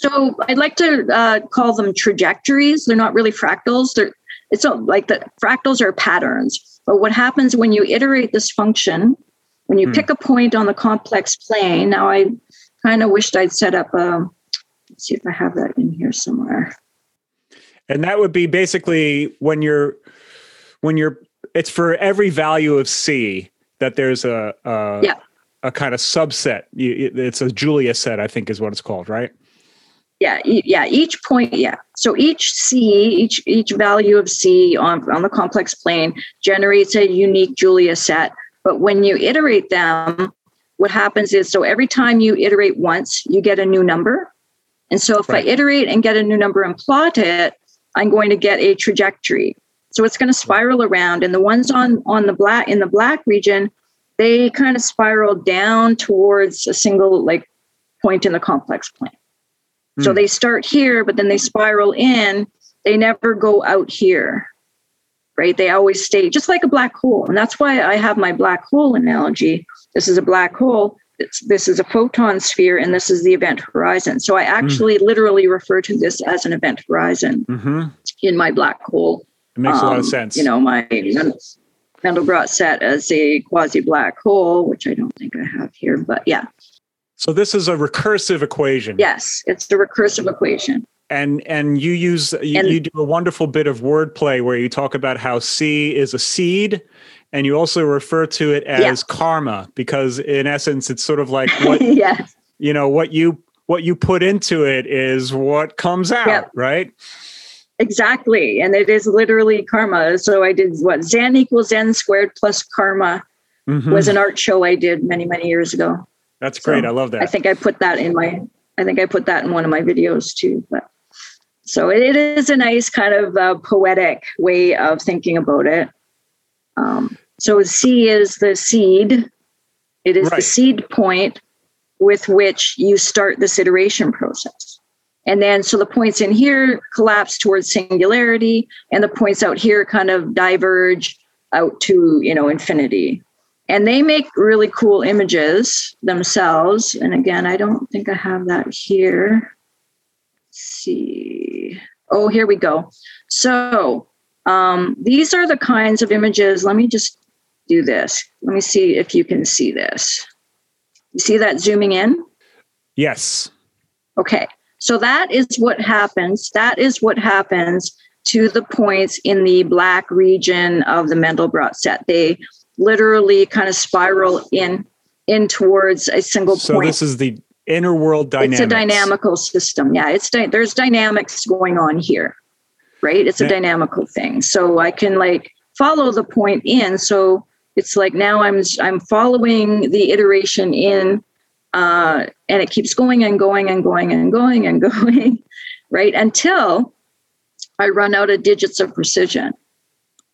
so I'd like to uh, call them trajectories. They're not really fractals. They're it's not like the fractals are patterns. But what happens when you iterate this function, when you hmm. pick a point on the complex plane? Now I kind of wished I'd set up a. Let's see if I have that in here somewhere. And that would be basically when you're when you're it's for every value of c that there's a, a yeah a kind of subset. It's a Julia set, I think, is what it's called, right? Yeah yeah each point yeah. So each c each each value of c on, on the complex plane generates a unique julia set. But when you iterate them what happens is so every time you iterate once you get a new number. And so if right. i iterate and get a new number and plot it i'm going to get a trajectory. So it's going to spiral around and the ones on on the black in the black region they kind of spiral down towards a single like point in the complex plane so hmm. they start here, but then they spiral in. They never go out here, right? They always stay just like a black hole. And that's why I have my black hole analogy. This is a black hole. It's, this is a photon sphere, and this is the event horizon. So I hmm. actually mm. literally refer to this as an event horizon mm-hmm. in my black hole. It makes um, a lot of um, sense. You know, my Mandelbrot set as a quasi black hole, which I don't think I have here, but yeah. So this is a recursive equation. Yes, it's the recursive equation. And and you use you, and, you do a wonderful bit of wordplay where you talk about how C is a seed, and you also refer to it as yeah. karma because in essence it's sort of like what [laughs] yes. you know what you what you put into it is what comes out, yep. right? Exactly. And it is literally karma. So I did what Zen equals N squared plus karma mm-hmm. was an art show I did many, many years ago. That's great. So I love that. I think I put that in my I think I put that in one of my videos too. But so it is a nice kind of uh, poetic way of thinking about it. Um, so C is the seed. It is right. the seed point with which you start this iteration process. And then so the points in here collapse towards singularity, and the points out here kind of diverge out to you know infinity and they make really cool images themselves. And again, I don't think I have that here. Let's see. Oh, here we go. So um, these are the kinds of images. Let me just do this. Let me see if you can see this. You see that zooming in? Yes. Okay. So that is what happens. That is what happens to the points in the black region of the Mandelbrot set. They literally kind of spiral in in towards a single so point. So this is the inner world dynamics. It's a dynamical system. Yeah, it's di- there's dynamics going on here, right? It's a dynamical thing. So I can like follow the point in. So it's like now I'm I'm following the iteration in, uh, and it keeps going and going and going and going and [laughs] going, right? Until I run out of digits of precision.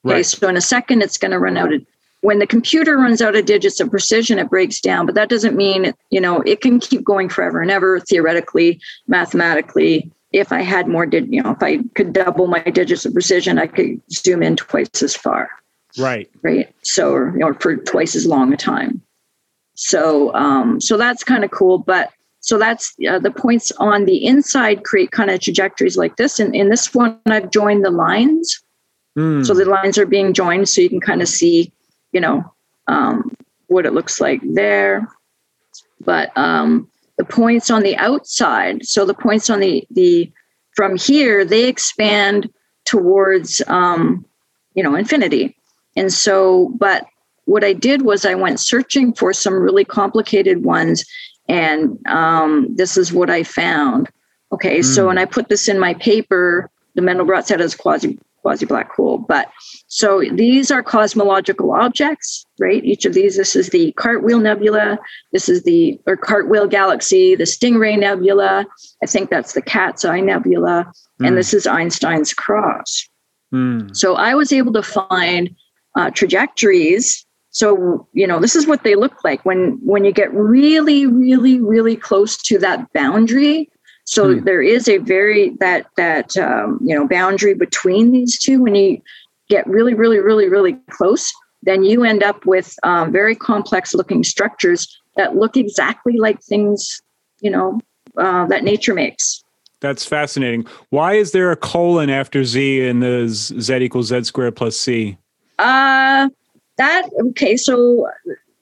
Okay, right. so in a second it's going to run out of when the computer runs out of digits of precision it breaks down but that doesn't mean you know it can keep going forever and ever theoretically mathematically if I had more, did you know, if I could double my digits of precision, I could zoom in twice as far. Right. Right. So, you know, for twice as long a time. So, um, so that's kind of cool. But so that's uh, the points on the inside create kind of trajectories like this. And in this one, I've joined the lines. Mm. So the lines are being joined, so you can kind of see, you know, um, what it looks like there. But um, the points on the outside, so the points on the the from here, they expand towards um, you know infinity. And so, but what I did was I went searching for some really complicated ones, and um, this is what I found. Okay, mm. so when I put this in my paper, the Mandelbrot set as quasi quasi black hole. But so these are cosmological objects, right? Each of these, this is the Cartwheel Nebula, this is the or Cartwheel Galaxy, the Stingray Nebula. I think that's the Cat's Eye Nebula, mm. and this is Einstein's Cross. Mm. So I was able to find uh, trajectories. So you know, this is what they look like when when you get really, really, really close to that boundary so hmm. there is a very that that um, you know boundary between these two. When you get really, really, really, really close, then you end up with um, very complex looking structures that look exactly like things you know uh, that nature makes. That's fascinating. Why is there a colon after z in the z equals z squared plus c? Uh, that okay. So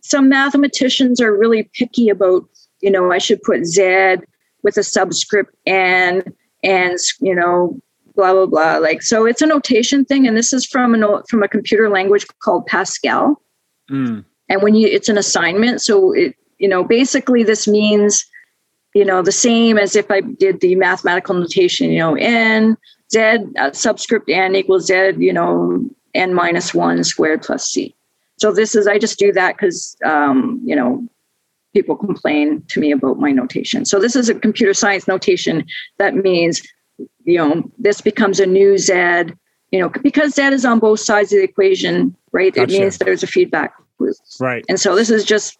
some mathematicians are really picky about you know I should put z with a subscript and and you know blah blah blah. Like so it's a notation thing and this is from a from a computer language called pascal. Mm. and when you it's an assignment so it you know basically this means you know the same as if i did the mathematical notation you know n z uh, subscript n equals z you know n minus 1 squared plus c. So this is i just do that because um, you know people complain to me about my notation. So this is a computer science notation that means, you know, this becomes a new Z, you know, because Z is on both sides of the equation, right? Gotcha. It means there's a feedback loop. Right. And so this is just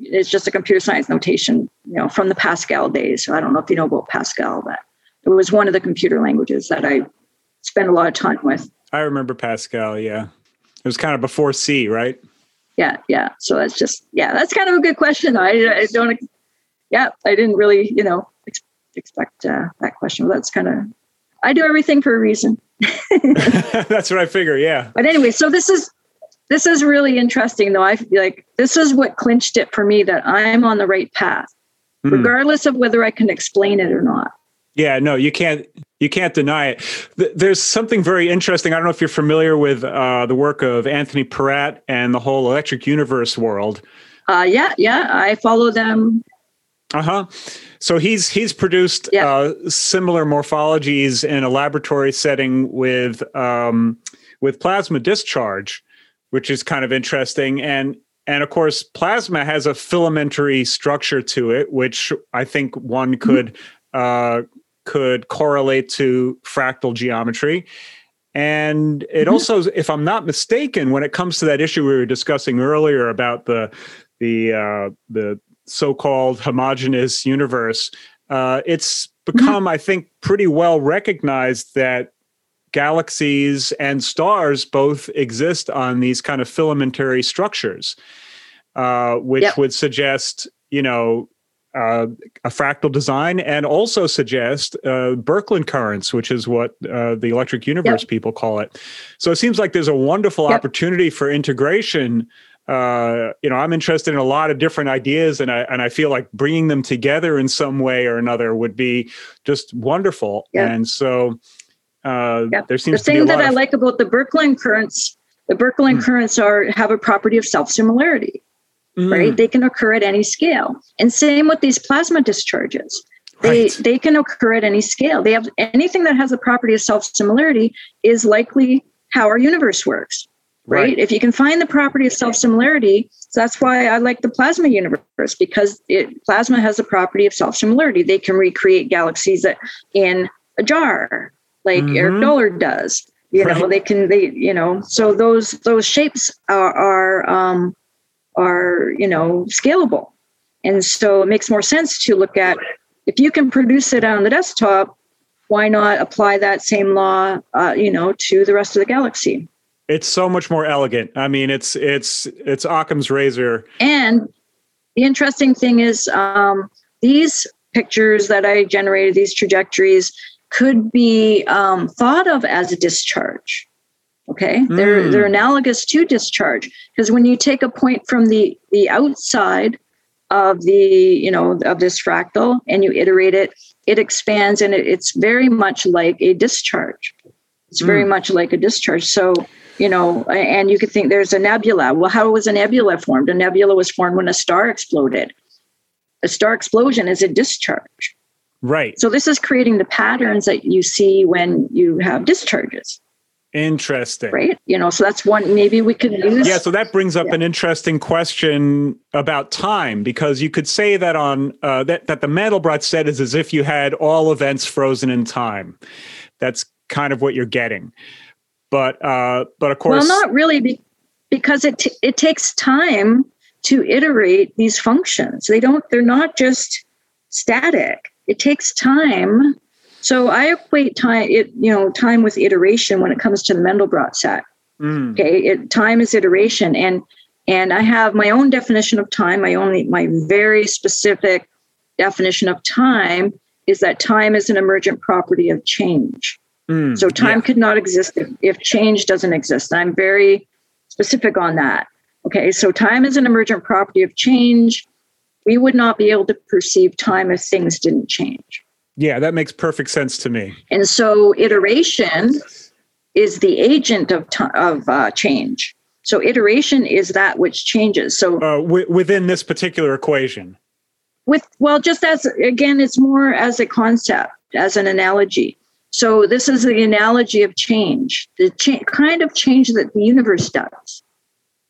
it's just a computer science notation, you know, from the Pascal days. So I don't know if you know about Pascal, but it was one of the computer languages that I spent a lot of time with. I remember Pascal, yeah. It was kind of before C, right? Yeah, yeah. So that's just yeah, that's kind of a good question. I, I don't, yeah, I didn't really you know ex- expect uh, that question. Well, that's kind of I do everything for a reason. [laughs] [laughs] that's what I figure. Yeah. But anyway, so this is this is really interesting though. I feel like this is what clinched it for me that I'm on the right path, mm. regardless of whether I can explain it or not. Yeah, no, you can't. You can't deny it. There's something very interesting. I don't know if you're familiar with uh, the work of Anthony Peratt and the whole electric universe world. Uh, yeah, yeah, I follow them. Uh huh. So he's he's produced yeah. uh, similar morphologies in a laboratory setting with um, with plasma discharge, which is kind of interesting. And and of course, plasma has a filamentary structure to it, which I think one could uh, could correlate to fractal geometry. And it mm-hmm. also, if I'm not mistaken, when it comes to that issue we were discussing earlier about the the uh, the so-called homogeneous universe, uh, it's mm-hmm. become, mm-hmm. I think, pretty well recognized that galaxies and stars both exist on these kind of filamentary structures, uh, which yep. would suggest, you know, uh, a fractal design and also suggest uh, Birkeland currents, which is what uh, the electric universe yep. people call it. So it seems like there's a wonderful yep. opportunity for integration. Uh, you know, I'm interested in a lot of different ideas, and I and I feel like bringing them together in some way or another would be just wonderful. Yep. And so uh, there seems the thing that of- I like about the Birkeland currents. The Birkeland mm. currents are have a property of self similarity mm. right? They can occur at any scale. And same with these plasma discharges. They, right. they can occur at any scale. They have anything that has the property of self similarity is likely how our universe works, right? right? If you can find the property of self similarity, so that's why I like the plasma universe because it plasma has a property of self similarity. They can recreate galaxies in a jar, like mm-hmm. Eric Dollard does. You right. know, they can they you know so those those shapes are, are um, are you know scalable and so it makes more sense to look at if you can produce it on the desktop why not apply that same law, uh, you know, to the rest of the galaxy? It's so much more elegant. I mean, it's it's it's Occam's razor. And the interesting thing is, um, these pictures that I generated, these trajectories, could be um, thought of as a discharge. Okay, mm. they're they're analogous to discharge because when you take a point from the the outside of the you know of this fractal and you iterate it, it expands and it, it's very much like a discharge. It's very mm. much like a discharge. So you know, and you could think there's a nebula. Well, how was a nebula formed? A nebula was formed when a star exploded. A star explosion is a discharge. Right. So this is creating the patterns that you see when you have discharges. Interesting. Right. You know, so that's one maybe we could use. Yeah. So that brings up yeah. an interesting question about time because you could say that on uh, that that the Mandelbrot set is as if you had all events frozen in time. That's kind of what you're getting. But uh, but of course, well, not really, be- because it t- it takes time to iterate these functions. They don't. They're not just static. It takes time. So I equate time. It you know time with iteration when it comes to the Mandelbrot set. Mm. Okay, it, time is iteration, and and I have my own definition of time. My only my very specific definition of time is that time is an emergent property of change. Mm, so time yeah. could not exist if, if change doesn't exist. I'm very specific on that. Okay, so time is an emergent property of change. We would not be able to perceive time if things didn't change. Yeah, that makes perfect sense to me. And so iteration is the agent of t- of uh, change. So iteration is that which changes. So uh, w- within this particular equation, with well, just as again, it's more as a concept, as an analogy. So this is the analogy of change, the cha- kind of change that the universe does,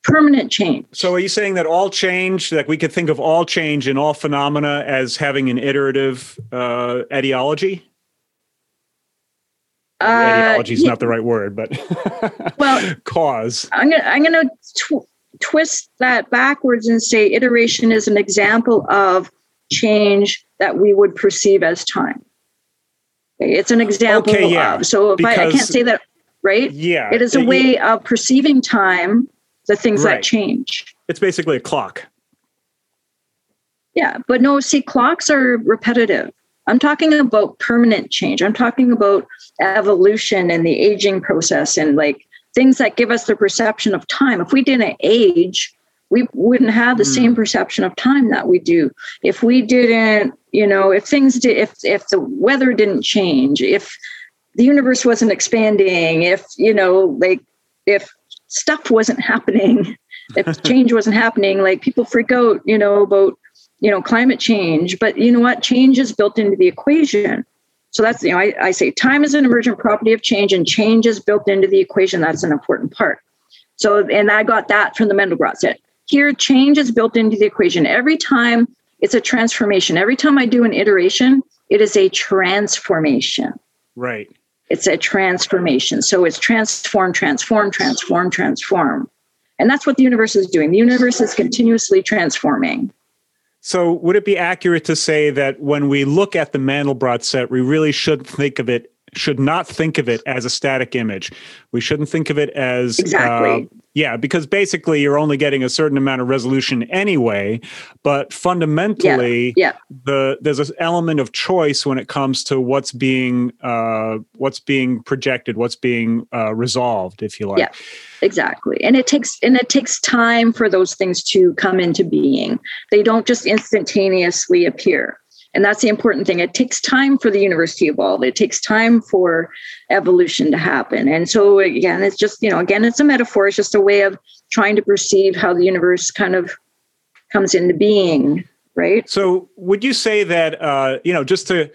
permanent change. So are you saying that all change, that we could think of all change in all phenomena as having an iterative uh, etiology? Uh, etiology is yeah. not the right word, but well, [laughs] cause. I'm gonna I'm gonna tw- twist that backwards and say iteration is an example of change that we would perceive as time. It's an example. Okay, yeah. Of, so if because, I, I, can't say that, right? Yeah. It is a way of perceiving time, the things right. that change. It's basically a clock. Yeah, but no, see, clocks are repetitive. I'm talking about permanent change. I'm talking about evolution and the aging process and like things that give us the perception of time. If we didn't age, we wouldn't have the mm. same perception of time that we do. If we didn't you know if things did if if the weather didn't change if the universe wasn't expanding if you know like if stuff wasn't happening if [laughs] change wasn't happening like people freak out you know about you know climate change but you know what change is built into the equation so that's you know I, I say time is an emergent property of change and change is built into the equation that's an important part so and i got that from the Mandelbrot set here change is built into the equation every time it's a transformation. Every time I do an iteration, it is a transformation. Right. It's a transformation. So it's transform, transform, transform, transform. And that's what the universe is doing. The universe is continuously transforming. So, would it be accurate to say that when we look at the Mandelbrot set, we really should think of it should not think of it as a static image. We shouldn't think of it as exactly. Uh, yeah, because basically you're only getting a certain amount of resolution anyway. But fundamentally, yeah, yeah. the there's an element of choice when it comes to what's being uh, what's being projected, what's being uh, resolved, if you like. Yeah, exactly. And it takes and it takes time for those things to come into being. They don't just instantaneously appear. And that's the important thing. It takes time for the universe to evolve. It takes time for evolution to happen. And so again, it's just, you know, again, it's a metaphor. It's just a way of trying to perceive how the universe kind of comes into being, right? So would you say that uh, you know, just to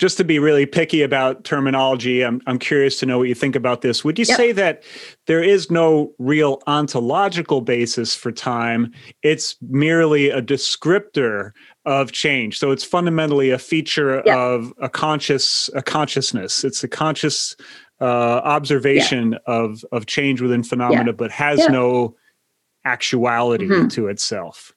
just to be really picky about terminology, I'm, I'm curious to know what you think about this. Would you yep. say that there is no real ontological basis for time? It's merely a descriptor of change. So it's fundamentally a feature yeah. of a conscious a consciousness. It's a conscious uh, observation yeah. of of change within phenomena, yeah. but has no actuality mm-hmm. to itself.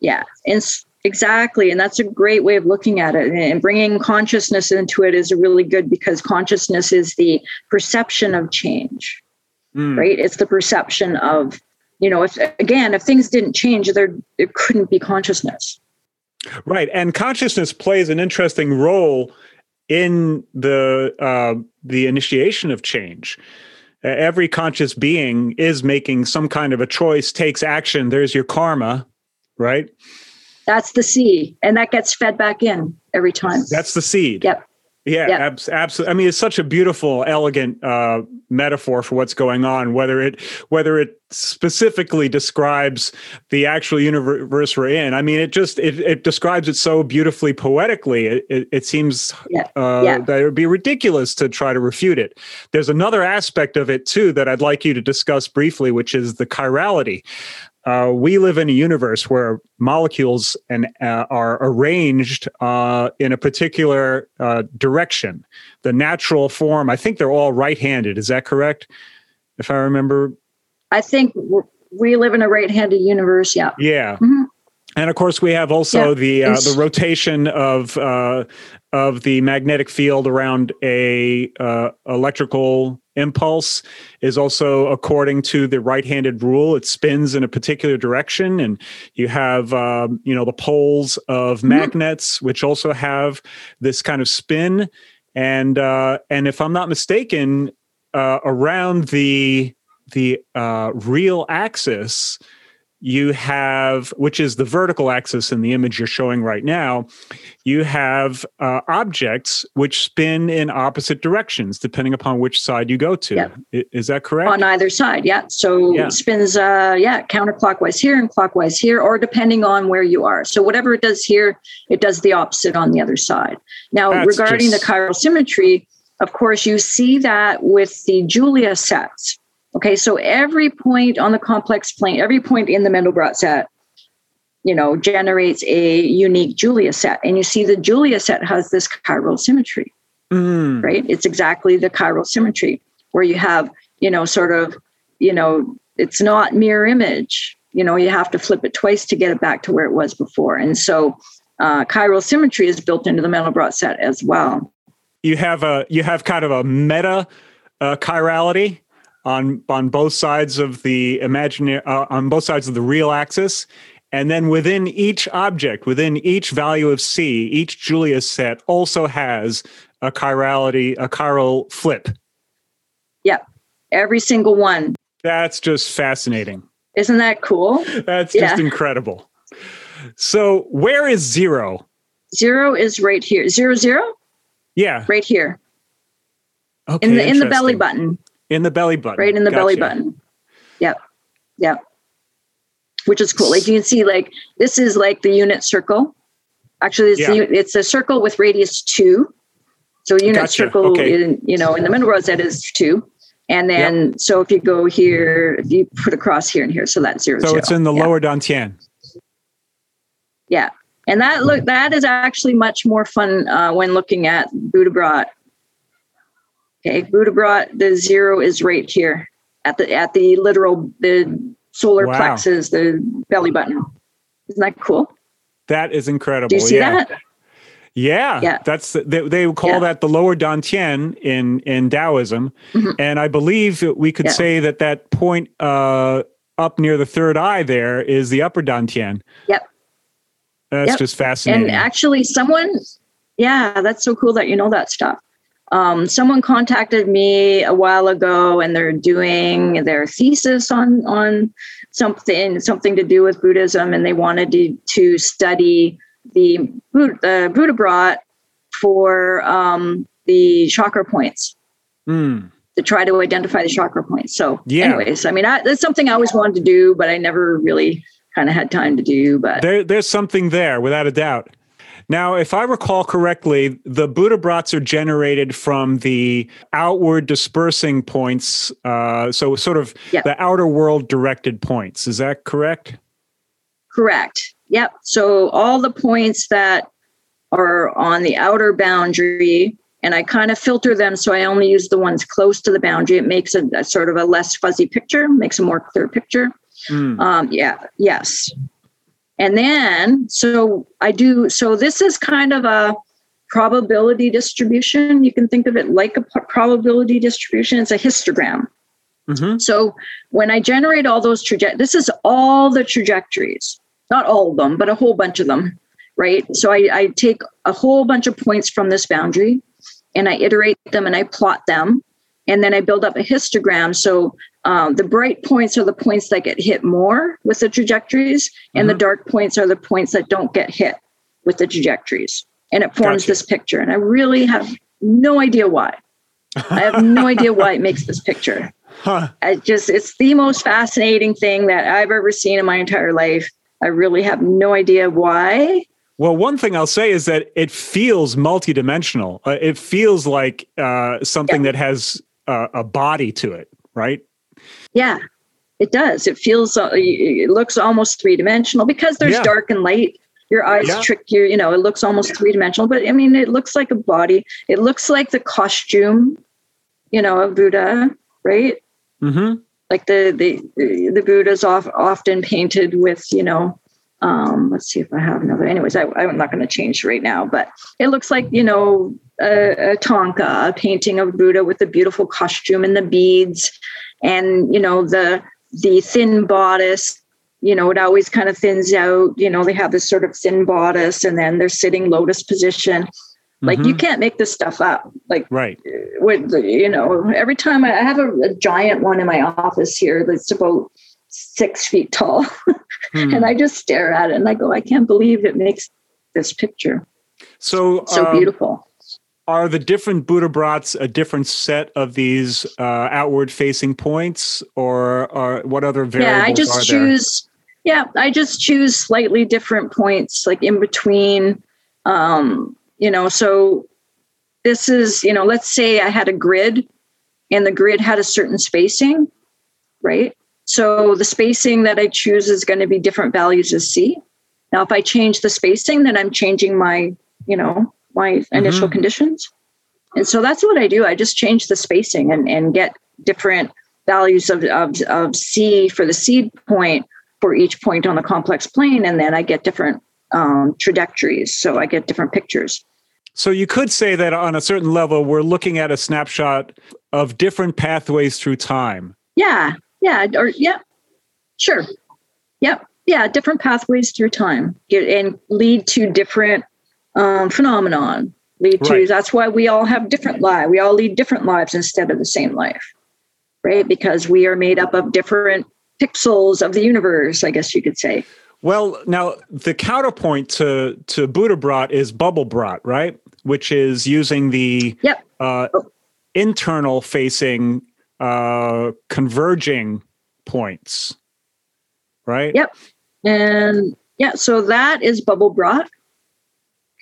Yeah, and Exactly. And that's a great way of looking at it. And bringing consciousness into it is really good because consciousness is the perception of change, mm. right? It's the perception of, you know, if again, if things didn't change, there, it couldn't be consciousness. Right. And consciousness plays an interesting role in the uh, the initiation of change. every conscious being is making some kind of a choice, takes action. There's your karma, right? That's the seed, and that gets fed back in every time. That's the seed. Yep. Yeah, yep. Ab- absolutely. I mean, it's such a beautiful, elegant uh, metaphor for what's going on. Whether it whether it specifically describes the actual universe we're in, I mean, it just it, it describes it so beautifully poetically. It, it, it seems yeah. Uh, yeah. that it would be ridiculous to try to refute it. There's another aspect of it too that I'd like you to discuss briefly, which is the chirality uh, we live in a universe where molecules and uh, are arranged uh, in a particular uh, direction. The natural form, I think they're all right-handed. Is that correct? If I remember, I think we live in a right-handed universe. Yeah. Yeah. Mm-hmm. And of course, we have also yeah. the uh, the rotation of uh, of the magnetic field around a electrical impulse is also according to the right-handed rule it spins in a particular direction and you have um, you know the poles of mm-hmm. magnets which also have this kind of spin and uh, and if i'm not mistaken uh, around the the uh, real axis you have, which is the vertical axis in the image you're showing right now, you have uh, objects which spin in opposite directions depending upon which side you go to. Is that correct? On either side, yeah. So yeah. spins, uh, yeah, counterclockwise here and clockwise here, or depending on where you are. So whatever it does here, it does the opposite on the other side. Now, That's regarding just... the chiral symmetry, of course, you see that with the Julia sets. Okay, so every point on the complex plane, every point in the Mandelbrot set, you know, generates a unique Julia set. And you see the Julia set has this chiral symmetry, mm. right? It's exactly the chiral symmetry where you have, you know, sort of, you know, it's not mirror image. You know, you have to flip it twice to get it back to where it was before. And so uh, chiral symmetry is built into the Mandelbrot set as well. You have a you have kind of a meta uh, chirality on on both sides of the imaginary uh, on both sides of the real axis and then within each object within each value of c each julia set also has a chirality a chiral flip. Yep. Every single one. That's just fascinating. Isn't that cool? That's just yeah. incredible. So where is zero? Zero is right here. Zero zero? Yeah. Right here. Okay, in the in the belly button in the belly button. Right in the gotcha. belly button. Yep. Yep. Which is cool. Like you can see, like this is like the unit circle. Actually, it's, yeah. the, it's a circle with radius two. So unit gotcha. circle, okay. in, you know, in the middle set is two. And then, yep. so if you go here, if you put a cross here and here, so that's zero. So zero. it's in the yeah. lower dantian. Yeah, and that look that is actually much more fun uh, when looking at Buddha Okay, Buddha the zero is right here at the at the literal the solar wow. plexus, the belly button. Isn't that cool? That is incredible. Do you see yeah. that? Yeah, yeah. That's they, they call yeah. that the lower dantian in in Taoism, mm-hmm. and I believe we could yeah. say that that point uh, up near the third eye there is the upper dantian. Yep. That's yep. just fascinating. And actually, someone, yeah, that's so cool that you know that stuff. Um, someone contacted me a while ago, and they're doing their thesis on on something something to do with Buddhism, and they wanted to, to study the Buddha, Buddhabrot for um, the chakra points. Mm. To try to identify the chakra points. So, yeah. anyways, I mean, I, that's something I always wanted to do, but I never really kind of had time to do. But there, there's something there, without a doubt. Now, if I recall correctly, the Buddhabrots are generated from the outward dispersing points, uh, so sort of yep. the outer world directed points. Is that correct? Correct. Yep. So all the points that are on the outer boundary, and I kind of filter them so I only use the ones close to the boundary. It makes a, a sort of a less fuzzy picture, makes a more clear picture. Mm. Um, yeah. Yes. And then, so I do, so this is kind of a probability distribution. You can think of it like a probability distribution. It's a histogram. Mm-hmm. So when I generate all those trajectories, this is all the trajectories, not all of them, but a whole bunch of them, right? So I, I take a whole bunch of points from this boundary and I iterate them and I plot them. And then I build up a histogram. So um, the bright points are the points that get hit more with the trajectories, and the Mhm. dark points are the points that don't get hit with the trajectories. And it forms Gotcha. this picture. And I really have no idea why. I have no [laughs] idea why it makes this picture. Huh. I just it's the most fascinating thing that I've ever seen in my entire life. I really have no idea why. Well, one thing I'll say is that it feels multidimensional. Uh, it feels like uh, something that has uh, a body to it, right? Yeah, it does. It feels uh, it looks almost three dimensional because there's Yeah. dark and light. Your eyes Yeah. trick you. You know, it looks almost three dimensional, but I mean, it looks like a body. It looks like the costume, you know, of Buddha, right? Mm-hmm. like the the the Buddha's off, often painted with you know um let's see if I have another anyways I, I'm not going to change right now but it looks like you know a, a thangka a painting of Buddha with the beautiful costume and the beads and you know the the thin bodice you know it always kind of thins out. You know they have this sort of thin bodice and then they're sitting lotus position. Like you can't make this stuff up. Like Right. with you know every time I, have a, a giant one in my office here that's about six feet tall. [laughs] Hmm. and I just stare at it and I go I can't believe it makes this picture. So, so um, beautiful are the different Buddhabrots a different set of these uh, outward facing points, or, or what other variables yeah I just choose yeah I just choose slightly different points like in between um you know so this is you know let's say I had a grid and the grid had a certain spacing right So the spacing that I choose is going to be different values of C. Now, if I change the spacing, then I'm changing my, you know, my initial Mhm. conditions. And so that's what I do. I just change the spacing and, and get different values of, of, of C for the seed point for each point on the complex plane. And then I get different um, trajectories. So I get different pictures. So you could say that on a certain level, we're looking at a snapshot of different pathways through time. Yeah. Yeah. Or, yeah. Sure. Yep. Yeah. Different pathways through time and lead to different um, phenomenon. Lead to, Right. that's why we all have different lives. We all lead different lives instead of the same life, right? Because we are made up of different pixels of the universe, I guess you could say. Well, now the counterpoint to to Buddhabrot is bubble brat, right? Which is using the Yep. uh, internal facing uh, converging points, right? Yep. And yeah, so that is bubble brat.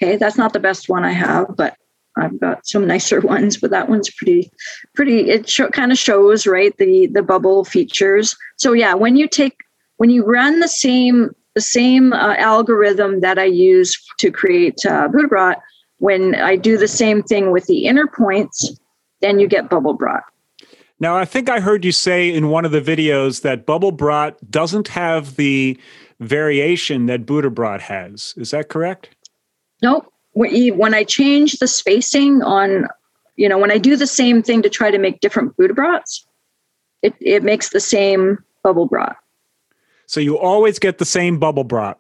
Okay, that's not the best one I have, but I've got some nicer [laughs] ones. But that one's pretty, pretty. It kind of shows right the the bubble features. So yeah, when you take when you run the same the same uh, algorithm that I use to create uh, Buddha when I do the same thing with the inner points, then you get bubble brat. Now, I think I heard you say in one of the videos that bubble brat doesn't have the variation that Buddhabrot has. Is that correct? Nope. When when I change the spacing on, you know, when I do the same thing to try to make different Buddhabrots, it, it makes the same bubble brat. So you always get the same bubble brat.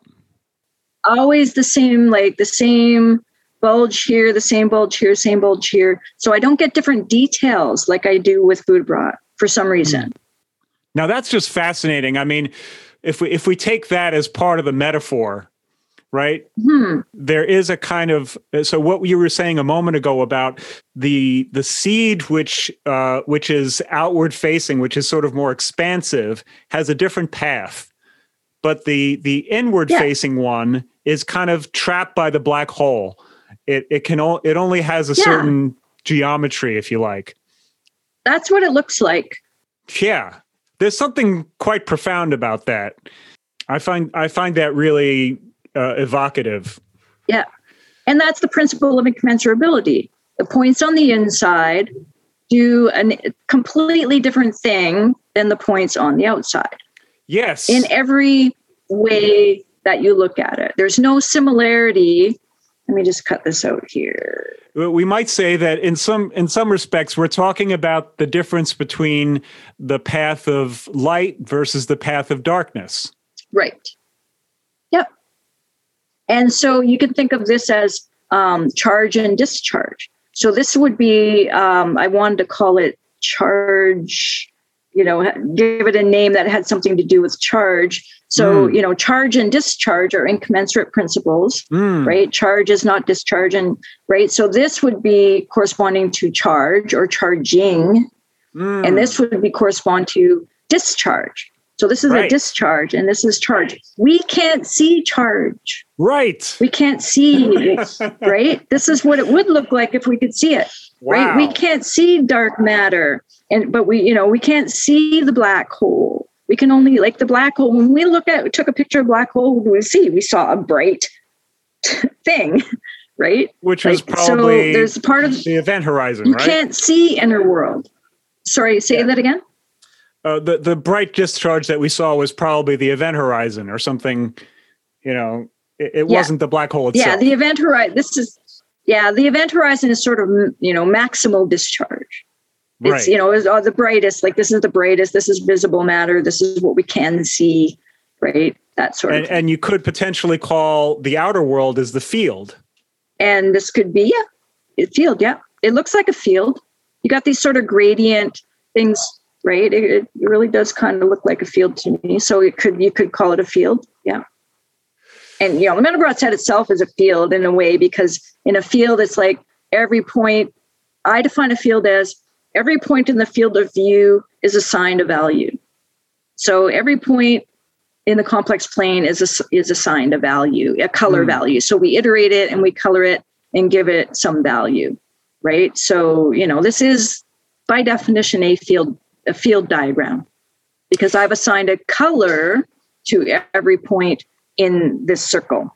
Always the same, like the same bulge here, the same bulge here, same bulge here. So I don't get different details like I do with Buddhabrot for some reason. Hmm. Now that's just fascinating. I mean, if we if we take that as part of the metaphor, right? Hmm. There is a kind of so what you were saying a moment ago about the the seed which uh, which is outward facing, which is sort of more expansive, has a different path, but the the inward Yeah. facing one is kind of trapped by the black hole. It it can o- it only has a Yeah. certain geometry, if you like. That's what it looks like. Yeah, there's something quite profound about that. I find I find that really uh, evocative. Yeah. And that's the principle of incommensurability. The points on the inside do a completely different thing than the points on the outside. Yes, in every way that you look at it. There's no similarity. Let me just cut this out here. We might say that in some in some respects we're talking about the difference between the path of light versus the path of darkness. Right. And so you can think of this as um, charge and discharge. So this would be um, I wanted to call it charge you know give it a name that had something to do with charge so, mm. you know, charge and discharge are incommensurate principles, mm. right? Charge is not discharge, and right. So this would be corresponding to charge or charging, mm. and this would be correspond to discharge. So this is right. a discharge, and this is charge. We can't see charge. Right. We can't see [laughs] right. This is what it would look like if we could see it. Wow. Right. We can't see dark matter, and but we, you know, we can't see the black hole we can only like the black hole when we look at we took a picture of black hole we see we saw a bright [laughs] thing right which was like, probably so there's part of the event horizon you right? can't see inner world sorry say yeah. that again uh, the the bright discharge that we saw was probably the event horizon or something you know it, it yeah. wasn't the black hole itself. yeah the event horizon this is yeah the event horizon is sort of you know maximal discharge. It's right. you know is oh, uh, the brightest like this is the brightest this is visible matter this is what we can see right that sort and, of and you could potentially call the outer world as the field. And this could be yeah a field yeah. It looks like a field. You got these sort of gradient things right? It, it really does kind of look like a field to me. So it could you could call it a field and you know the Mandelbrot set itself is a field in a way because in a field it's like every point i define a field as every point in the field of view is assigned a value. So every point in the complex plane is a, is assigned a value, a color mm. value. So we iterate it and we color it and give it some value, right? So you know this is by definition a field a field diagram because I've assigned a color to every point in this circle.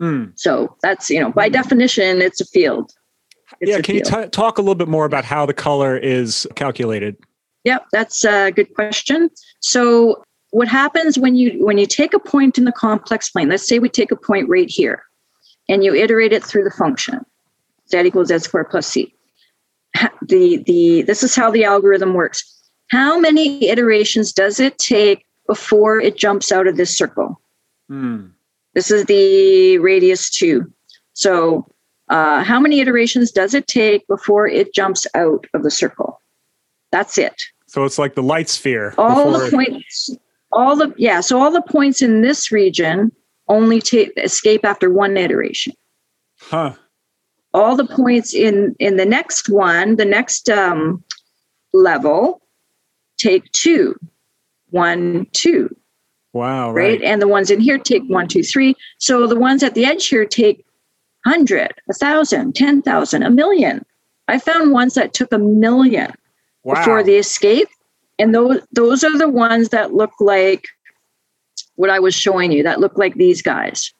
Mm. So that's you know by definition it's a field. It's yeah, can you t- talk a little bit more about how the color is calculated? Yep, that's a good question. So what happens when you when you take a point in the complex plane? Let's say we take a point right here, and you iterate it through the function z equals z squared plus c. The the this is how the algorithm works. How many iterations does it take before it jumps out of this circle? Hmm. This is the radius two. So uh, how many iterations does it take before it jumps out of the circle? That's it. So it's like the light sphere. All the points, all the yeah. So all the points in this region only take escape after one iteration. Huh. All the points in in the next one, the next um, level, take two, one, two. Wow. Right? right. And the ones in here take one, two, three. So the ones at the edge here take hundred, a thousand, ten thousand, a million. I found ones that took a million wow. before the escape. And those those are the ones that look like what I was showing you, that look like these guys.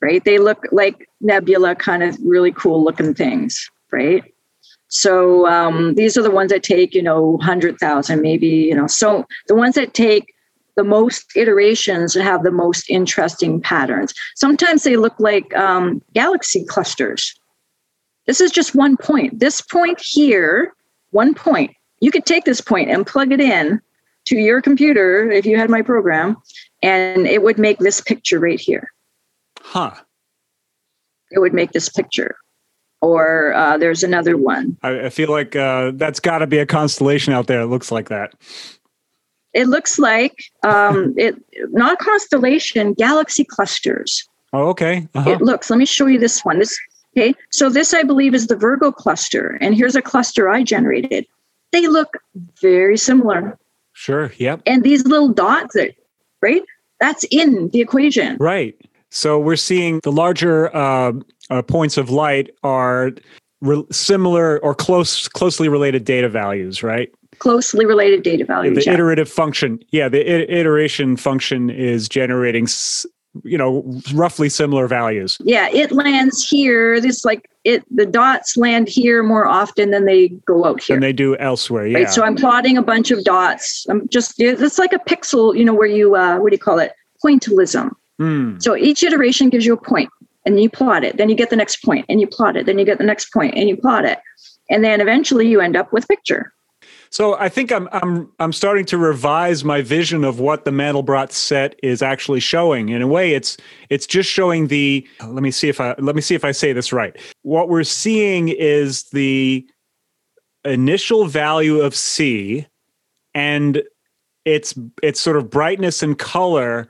Right? They look like nebula, kind of really cool looking things, right? So um, these are the ones that take, you know, 100,000, maybe, you know, so the ones that take the most iterations have the most interesting patterns. Sometimes they look like um, galaxy clusters. This is just one point. This point here, one point. You could take this point and plug it in to your computer if you had my program, and it would make this picture right here. Huh. It would make this picture. Or uh, there's another one. I, I feel like uh, that's got to be a constellation out there. It looks like that. It looks like um, it not constellation, galaxy clusters. Oh, okay. Uh-huh. It looks. Let me show you this one. This okay. So this, I believe, is the Virgo cluster, and here's a cluster I generated. They look very similar. Sure. Yep. And these little dots, that, right? That's in the equation. Right. So we're seeing the larger uh, uh, points of light are re- similar or close, closely related data values, right? Closely related data values. The yeah. iterative function, yeah, the iteration function is generating, you know, roughly similar values. Yeah, it lands here. This like it, the dots land here more often than they go out here. Than they do elsewhere. Yeah. Right. So I'm plotting a bunch of dots. I'm just it's like a pixel, you know, where you uh, what do you call it? pointillism. Hmm. So each iteration gives you a point and you plot it. Then you get the next point and you plot it. Then you get the next point and you plot it. And then eventually you end up with picture. So I think I'm I'm I'm starting to revise my vision of what the Mandelbrot set is actually showing. In a way, it's it's just showing the. Let me see if I let me see if I say this right. What we're seeing is the initial value of C, and its its sort of brightness and color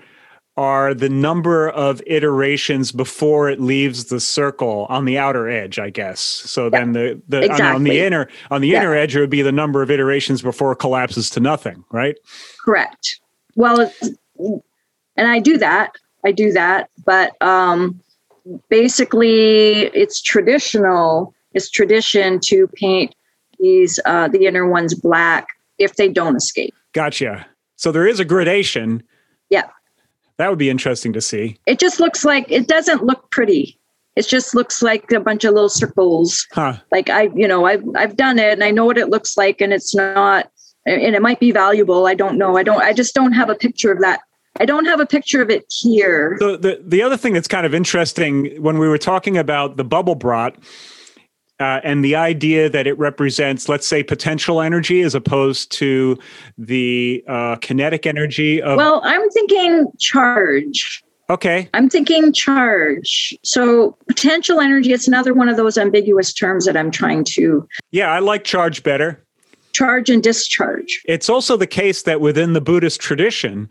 are the number of iterations before it leaves the circle on the outer edge, I guess. So Yeah, then the, the on, on the inner on the Yeah. inner edge it would be the number of iterations before it collapses to nothing, right? Correct. Well, it's- and I do that. I do that, but um, basically, it's traditional. It's tradition to paint these uh, the inner ones black if they don't escape. Gotcha. So there is a gradation. Yeah. That would be interesting to see. It just looks like it doesn't look pretty. It just looks like a bunch of little circles. Huh. Like I, you know, I've I've done it and I know what it looks like, and it's not. And it might be valuable. I don't know. I don't. I just don't have a picture of that. I don't have a picture of it here. So the the other thing that's kind of interesting when we were talking about the bubble brought uh, and the idea that it represents, let's say, potential energy as opposed to the uh, kinetic energy of. Well, I'm thinking charge. okay, I'm thinking charge. So potential energy, it's another one of those ambiguous terms that I'm trying to yeah, I like charge better. charge and discharge. It's also the case that within the Buddhist tradition,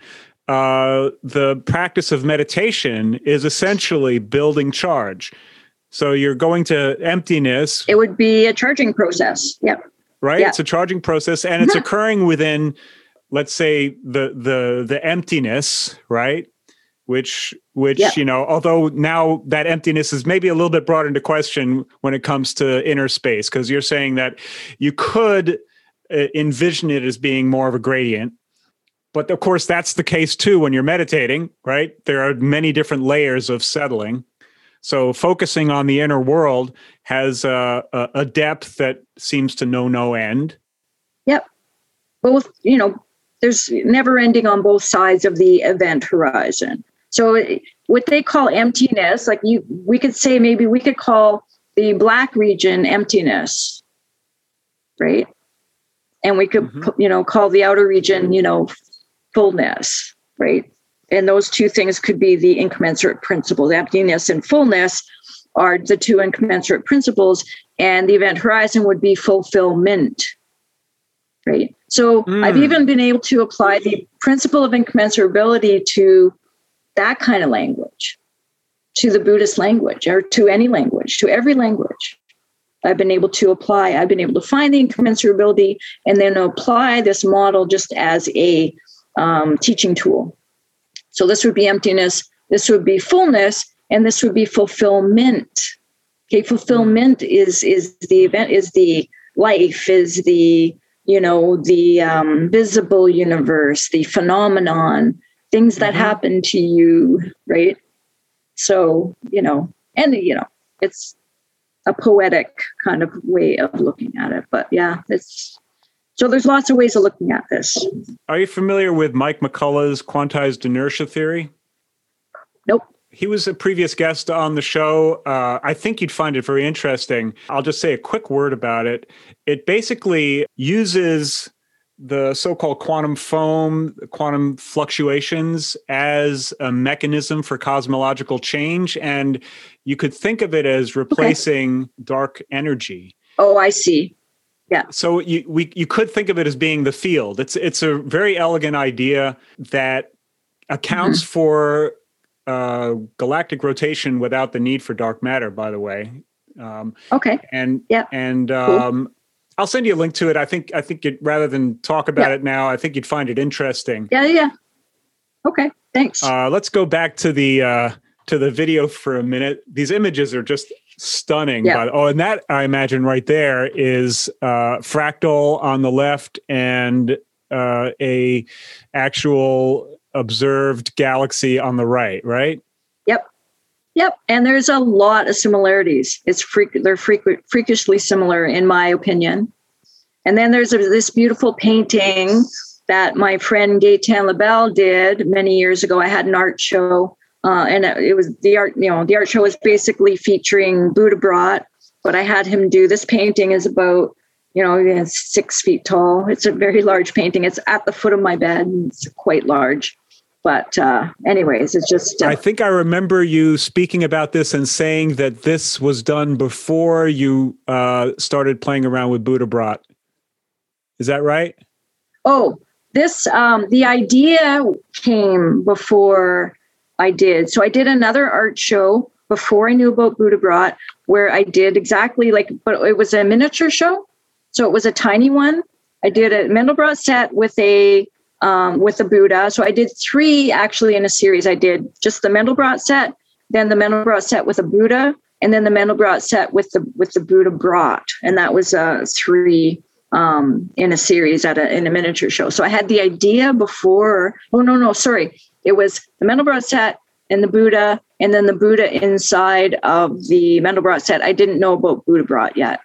uh, the practice of meditation is essentially building charge. So you're going to emptiness, It would be a charging process. Yep. right? It's a charging process, and it's Mhm. occurring within, let's say, the the the emptiness, right? Which which Yeah. you know, although now that emptiness is maybe a little bit brought into question when it comes to inner space, because you're saying that you could uh, envision it as being more of a gradient. But of course, that's the case too when you're meditating, right? There are many different layers of settling. So focusing on the inner world has a, a, depth that seems to know no end. Yep. Both, you know, there's never ending on both sides of the event horizon. So what they call emptiness, like you, we could say maybe we could call the black region emptiness, right? And we could, Mhm. you know, call the outer region, you know, fullness, right? And those two things could be the incommensurate principles. Emptiness and fullness are the two incommensurate principles, and the event horizon would be fulfillment, right? So I've Mm. even been able to apply the principle of incommensurability to that kind of language, to the Buddhist language, or to any language, to every language. I've been able to apply, I've been able to find the incommensurability and then apply this model just as a um, teaching tool. So this would be emptiness, this would be fullness, and this would be fulfillment. Okay, fulfillment is is the event, is the life, is the you know the um, visible universe, the phenomenon, things that Mhm. happen to you, right? So you know, and you know, it's a poetic kind of way of looking at it. But yeah, it's so there's lots of ways of looking at this. Are you familiar with Mike McCulloch's quantized inertia theory? Nope. He was a previous guest on the show. Uh, I think you'd find it very interesting. I'll just say a quick word about it. It basically uses the so called quantum foam, quantum fluctuations, as a mechanism for cosmological change. And you could think of it as replacing dark energy. Oh, I see. So you we you could think of it as being the field. It's it's a very elegant idea that accounts for uh, galactic rotation without the need for dark matter. By the way, um, Okay. and Yeah. and um, I'll send you a link to it. I think I think it, rather than talk about Yeah. it now, I think you'd find it interesting. Yeah, yeah. Okay. Thanks. Uh, let's go back to the uh, to the video for a minute. These images are just stunning. Yeah. The- oh, and that I imagine right there is uh, fractal on the left and uh, a actual observed galaxy on the right. Right. Yep, Yep. and there's a lot of similarities. It's freak they're frequent freakishly similar in my opinion. And then there's a, this beautiful painting that my friend Gaetan LaBelle did many years ago. I had an art show, uh, and it was the art. You know, the art show was basically featuring Buddhabrot, but I had him do this painting. is about you know it's six feet tall. It's a very large painting. It's at the foot of my bed. It's quite large. But uh, anyways, it's just. Uh, I think I remember you speaking about this and saying that this was done before you uh, started playing around with Buddhabrot. Is that right? Oh, this um, the idea came before I did. So I did another art show before I knew about Buddhabrot, where I did exactly like, but it was a miniature show, so it was a tiny one. I did a Mandelbrot set with a um, with the Buddha. So I did three actually in a series. I did just the Mandelbrot set, then the Mandelbrot set with a Buddha, and then the Mandelbrot set with the with the Buddhabrot, and that was uh, three um, in a series at a in a miniature show. So I had the idea before. Oh no, no, sorry. It was the Mandelbrot set and the Buddha, and then the Buddha inside of the Mandelbrot set. I didn't know about Buddhabrot yet.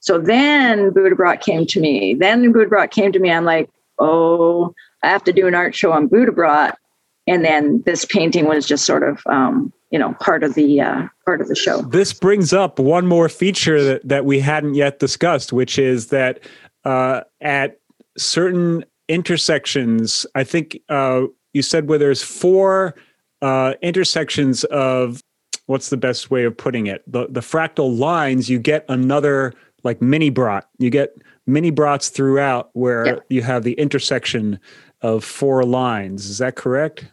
So then Buddhabrot came to me. Then Buddhabrot came to me. I'm like, oh, I have to do an art show on Buddhabrot. And then this painting was just sort of um, you know part of the uh, part of the show. This brings up one more feature that that we hadn't yet discussed, which is that uh, at certain intersections, I think uh, you said where there's four uh, intersections of what's the best way of putting it? The the fractal lines, you get another like mini brot. You get mini brots throughout where yep. you have the intersection of four lines. Is that correct?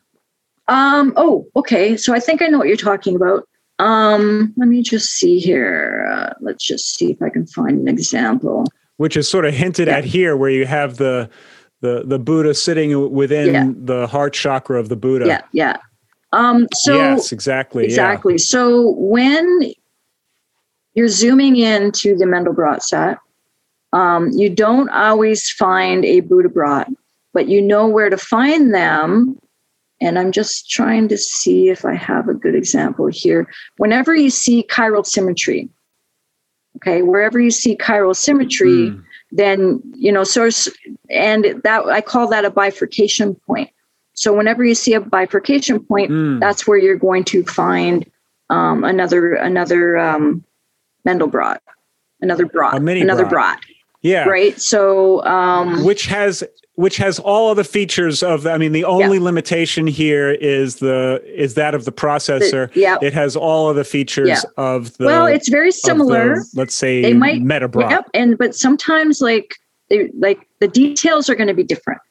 Um, oh, okay. So I think I know what you're talking about. Um, let me just see here. Uh, let's just see if I can find an example. Which is sort of hinted yeah. at here, where you have the the the Buddha sitting within yeah. the heart chakra of the Buddha. Yeah, yeah. Um, so yes, exactly, exactly. Yeah. So when you're zooming in to the Mandelbrot set, um, you don't always find a Buddhabrot, but you know where to find them and I'm just trying to see if I have a good example here. Whenever you see chiral symmetry, okay, wherever you see chiral symmetry, mm. Then, you know, source, and that I call that a bifurcation point. So whenever you see a bifurcation point, mm. that's where you're going to find um, another, another um, Mandelbrot, another brat, another brat. Yeah. Right. So, um, which has which has all of the features of i mean the only yeah. limitation here is the is that of the processor the, yeah it has all of the features yeah. of the well it's very similar the, let's say they might metabra yep and but sometimes like they, like the details are going to be different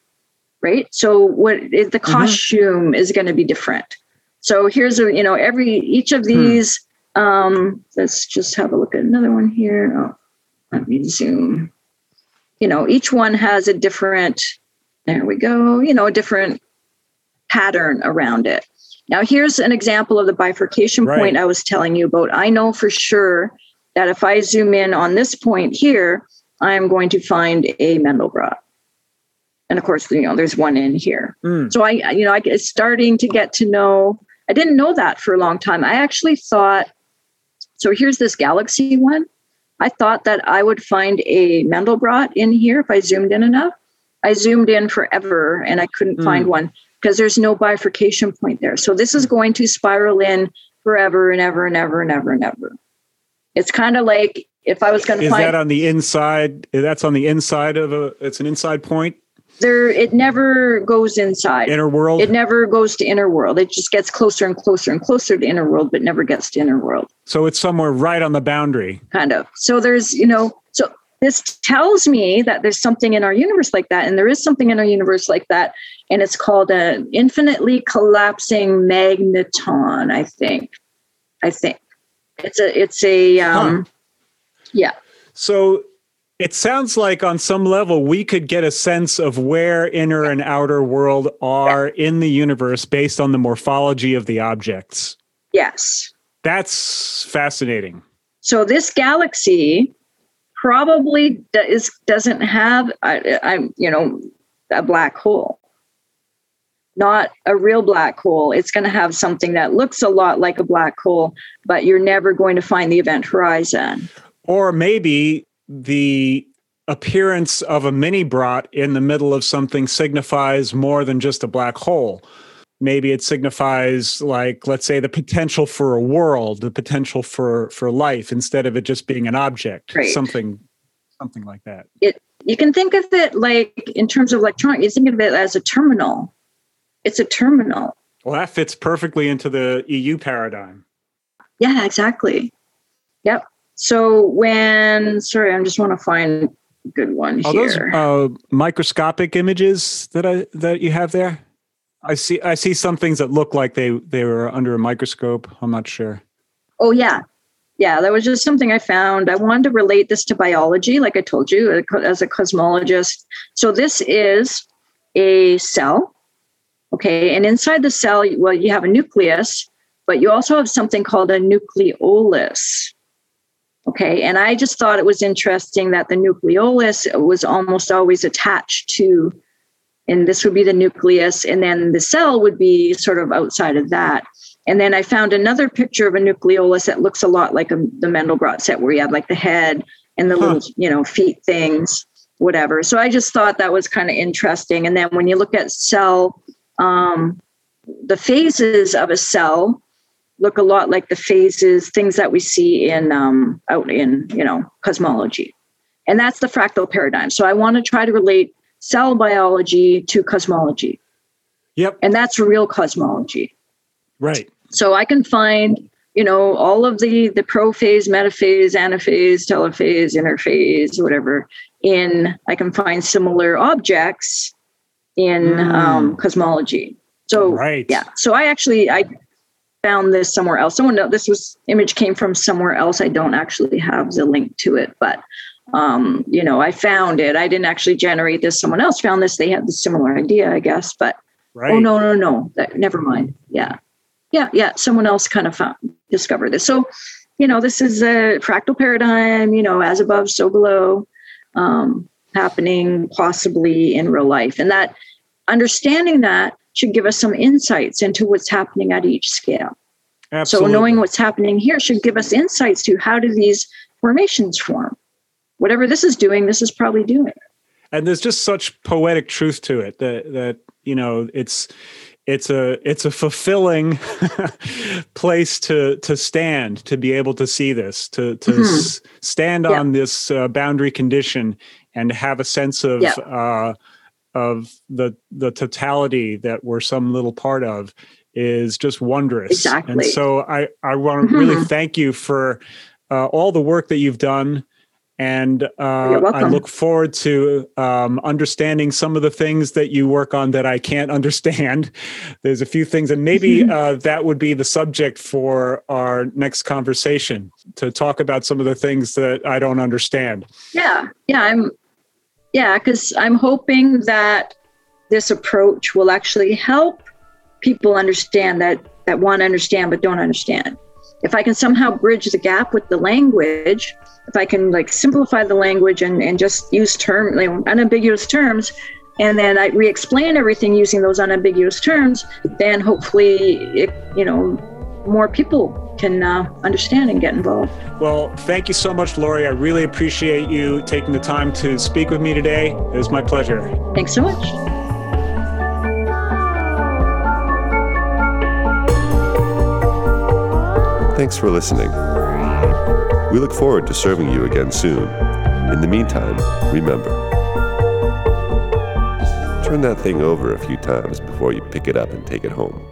right so what the mm-hmm. costume mm-hmm. is going to be different so here's a you know every each of hmm. these hmm. um let's just have a look at another one here oh let me zoom you know each one has a different there we go you know a different pattern around it. Now here's an example of the bifurcation right. point i was telling you about. I know for sure that if i zoom in on this point here i'm going to find a mandelbrot and of course you know there's one in here. Mm. so i you know i get starting to get to know. I didn't know that for a long time. I actually thought so here's this galaxy one I thought that I would find a Mandelbrot in here if I zoomed in enough. I zoomed in forever and I couldn't mm. find one because there's no bifurcation point there. So this is going to spiral in forever and ever and ever and ever and ever. It's kind of like if I was going to is find. that on the inside? That's on the inside of a. It's an inside point there it never goes inside. Inner world? It never goes to inner world. It just gets closer and closer and closer to inner world but never gets to inner world. So it's somewhere right on the boundary. Kind of. So there's you know so this tells me that there's something in our universe like that and there is something in our universe like that and it's called an infinitely collapsing magneton i think. I think. It's a it's a um huh. yeah. So it sounds like on some level we could get a sense of where inner and outer world are in the universe based on the morphology of the objects. Yes. That's fascinating. So this galaxy probably does, doesn't have I, I you know a black hole. Not a real black hole. It's going to have something that looks a lot like a black hole, but you're never going to find the event horizon. Or maybe the appearance of a mini brot in the middle of something signifies more than just a black hole. Maybe it signifies like let's say the potential for a world, the potential for for life instead of it just being an object, Right. something something like that. It, You can think of it like in terms of electronic, you think of it as a terminal. It's a terminal. Well, that fits perfectly into the EU paradigm. Yeah, exactly. Yep. So when sorry, I just want to find a good one Are those uh, microscopic images that I that you have there? I see I see some things that look like they they were under a microscope. I'm not sure. Oh yeah, yeah. That was just something I found. I wanted to relate this to biology, like I told you, as a cosmologist. So this is a cell, okay, and inside the cell, well, you have a nucleus, but you also have something called a nucleolus. Okay, and I just thought it was interesting that the nucleolus was almost always attached to, and this would be the nucleus, and then the cell would be sort of outside of that. And then I found another picture of a nucleolus that looks a lot like a, the Mandelbrot set, where you have like the head and the Huh. little, you know, feet things, whatever. So I just thought that was kind of interesting. And then when you look at cell, um, the phases of a cell look a lot like the phases, things that we see in um, out in, you know, cosmology. And that's the fractal paradigm. So I want to try to relate cell biology to cosmology, Yep. and that's real cosmology Right. so i can find you know all of the the prophase metaphase anaphase telophase interphase whatever in i can find similar objects in Mm. um, cosmology so Right. yeah so i actually i found this somewhere else someone know this was image came from somewhere else i don't actually have the link to it but um, you know i found it i didn't actually generate this someone else found this they had the similar idea i guess but Right. Oh no, no, no. That, never mind. Yeah, yeah, yeah. Someone else kind of found discovered this. So, you know, this is a fractal paradigm. You know, as above, so below, um, happening possibly in real life, and that understanding that should give us some insights into what's happening at each scale. Absolutely. So, knowing what's happening here should give us insights to how do these formations form. Whatever this is doing, this is probably doing. and there's just such poetic truth to it that that you know it's it's a it's a fulfilling [laughs] place to to stand to be able to see this to to Mhm. s- stand Yeah. on this uh, boundary condition and have a sense of Yeah. uh, of the the totality that we're some little part of is just wondrous Exactly. and so i i want to really Mhm. thank you for uh, all the work that you've done and uh, I look forward to um, understanding some of the things that you work on that I can't [laughs] understand. There's a few things, and maybe uh, that would be the subject for our next conversation to talk about some of the things that I don't understand. Yeah, yeah, I'm yeah, because I'm hoping that this approach will actually help people understand that that want to understand but don't understand. If I can somehow bridge the gap with the language, if I can like simplify the language and, and just use term like, unambiguous terms, and then I re-explain everything using those unambiguous terms, then hopefully it, you know more people can uh, understand and get involved. Well, thank you so much, Lori. I really appreciate you taking the time to speak with me today. It was my pleasure. Thanks so much. Thanks for listening. We look forward to serving you again soon. In the meantime, remember turn that thing over a few times before you pick it up and take it home.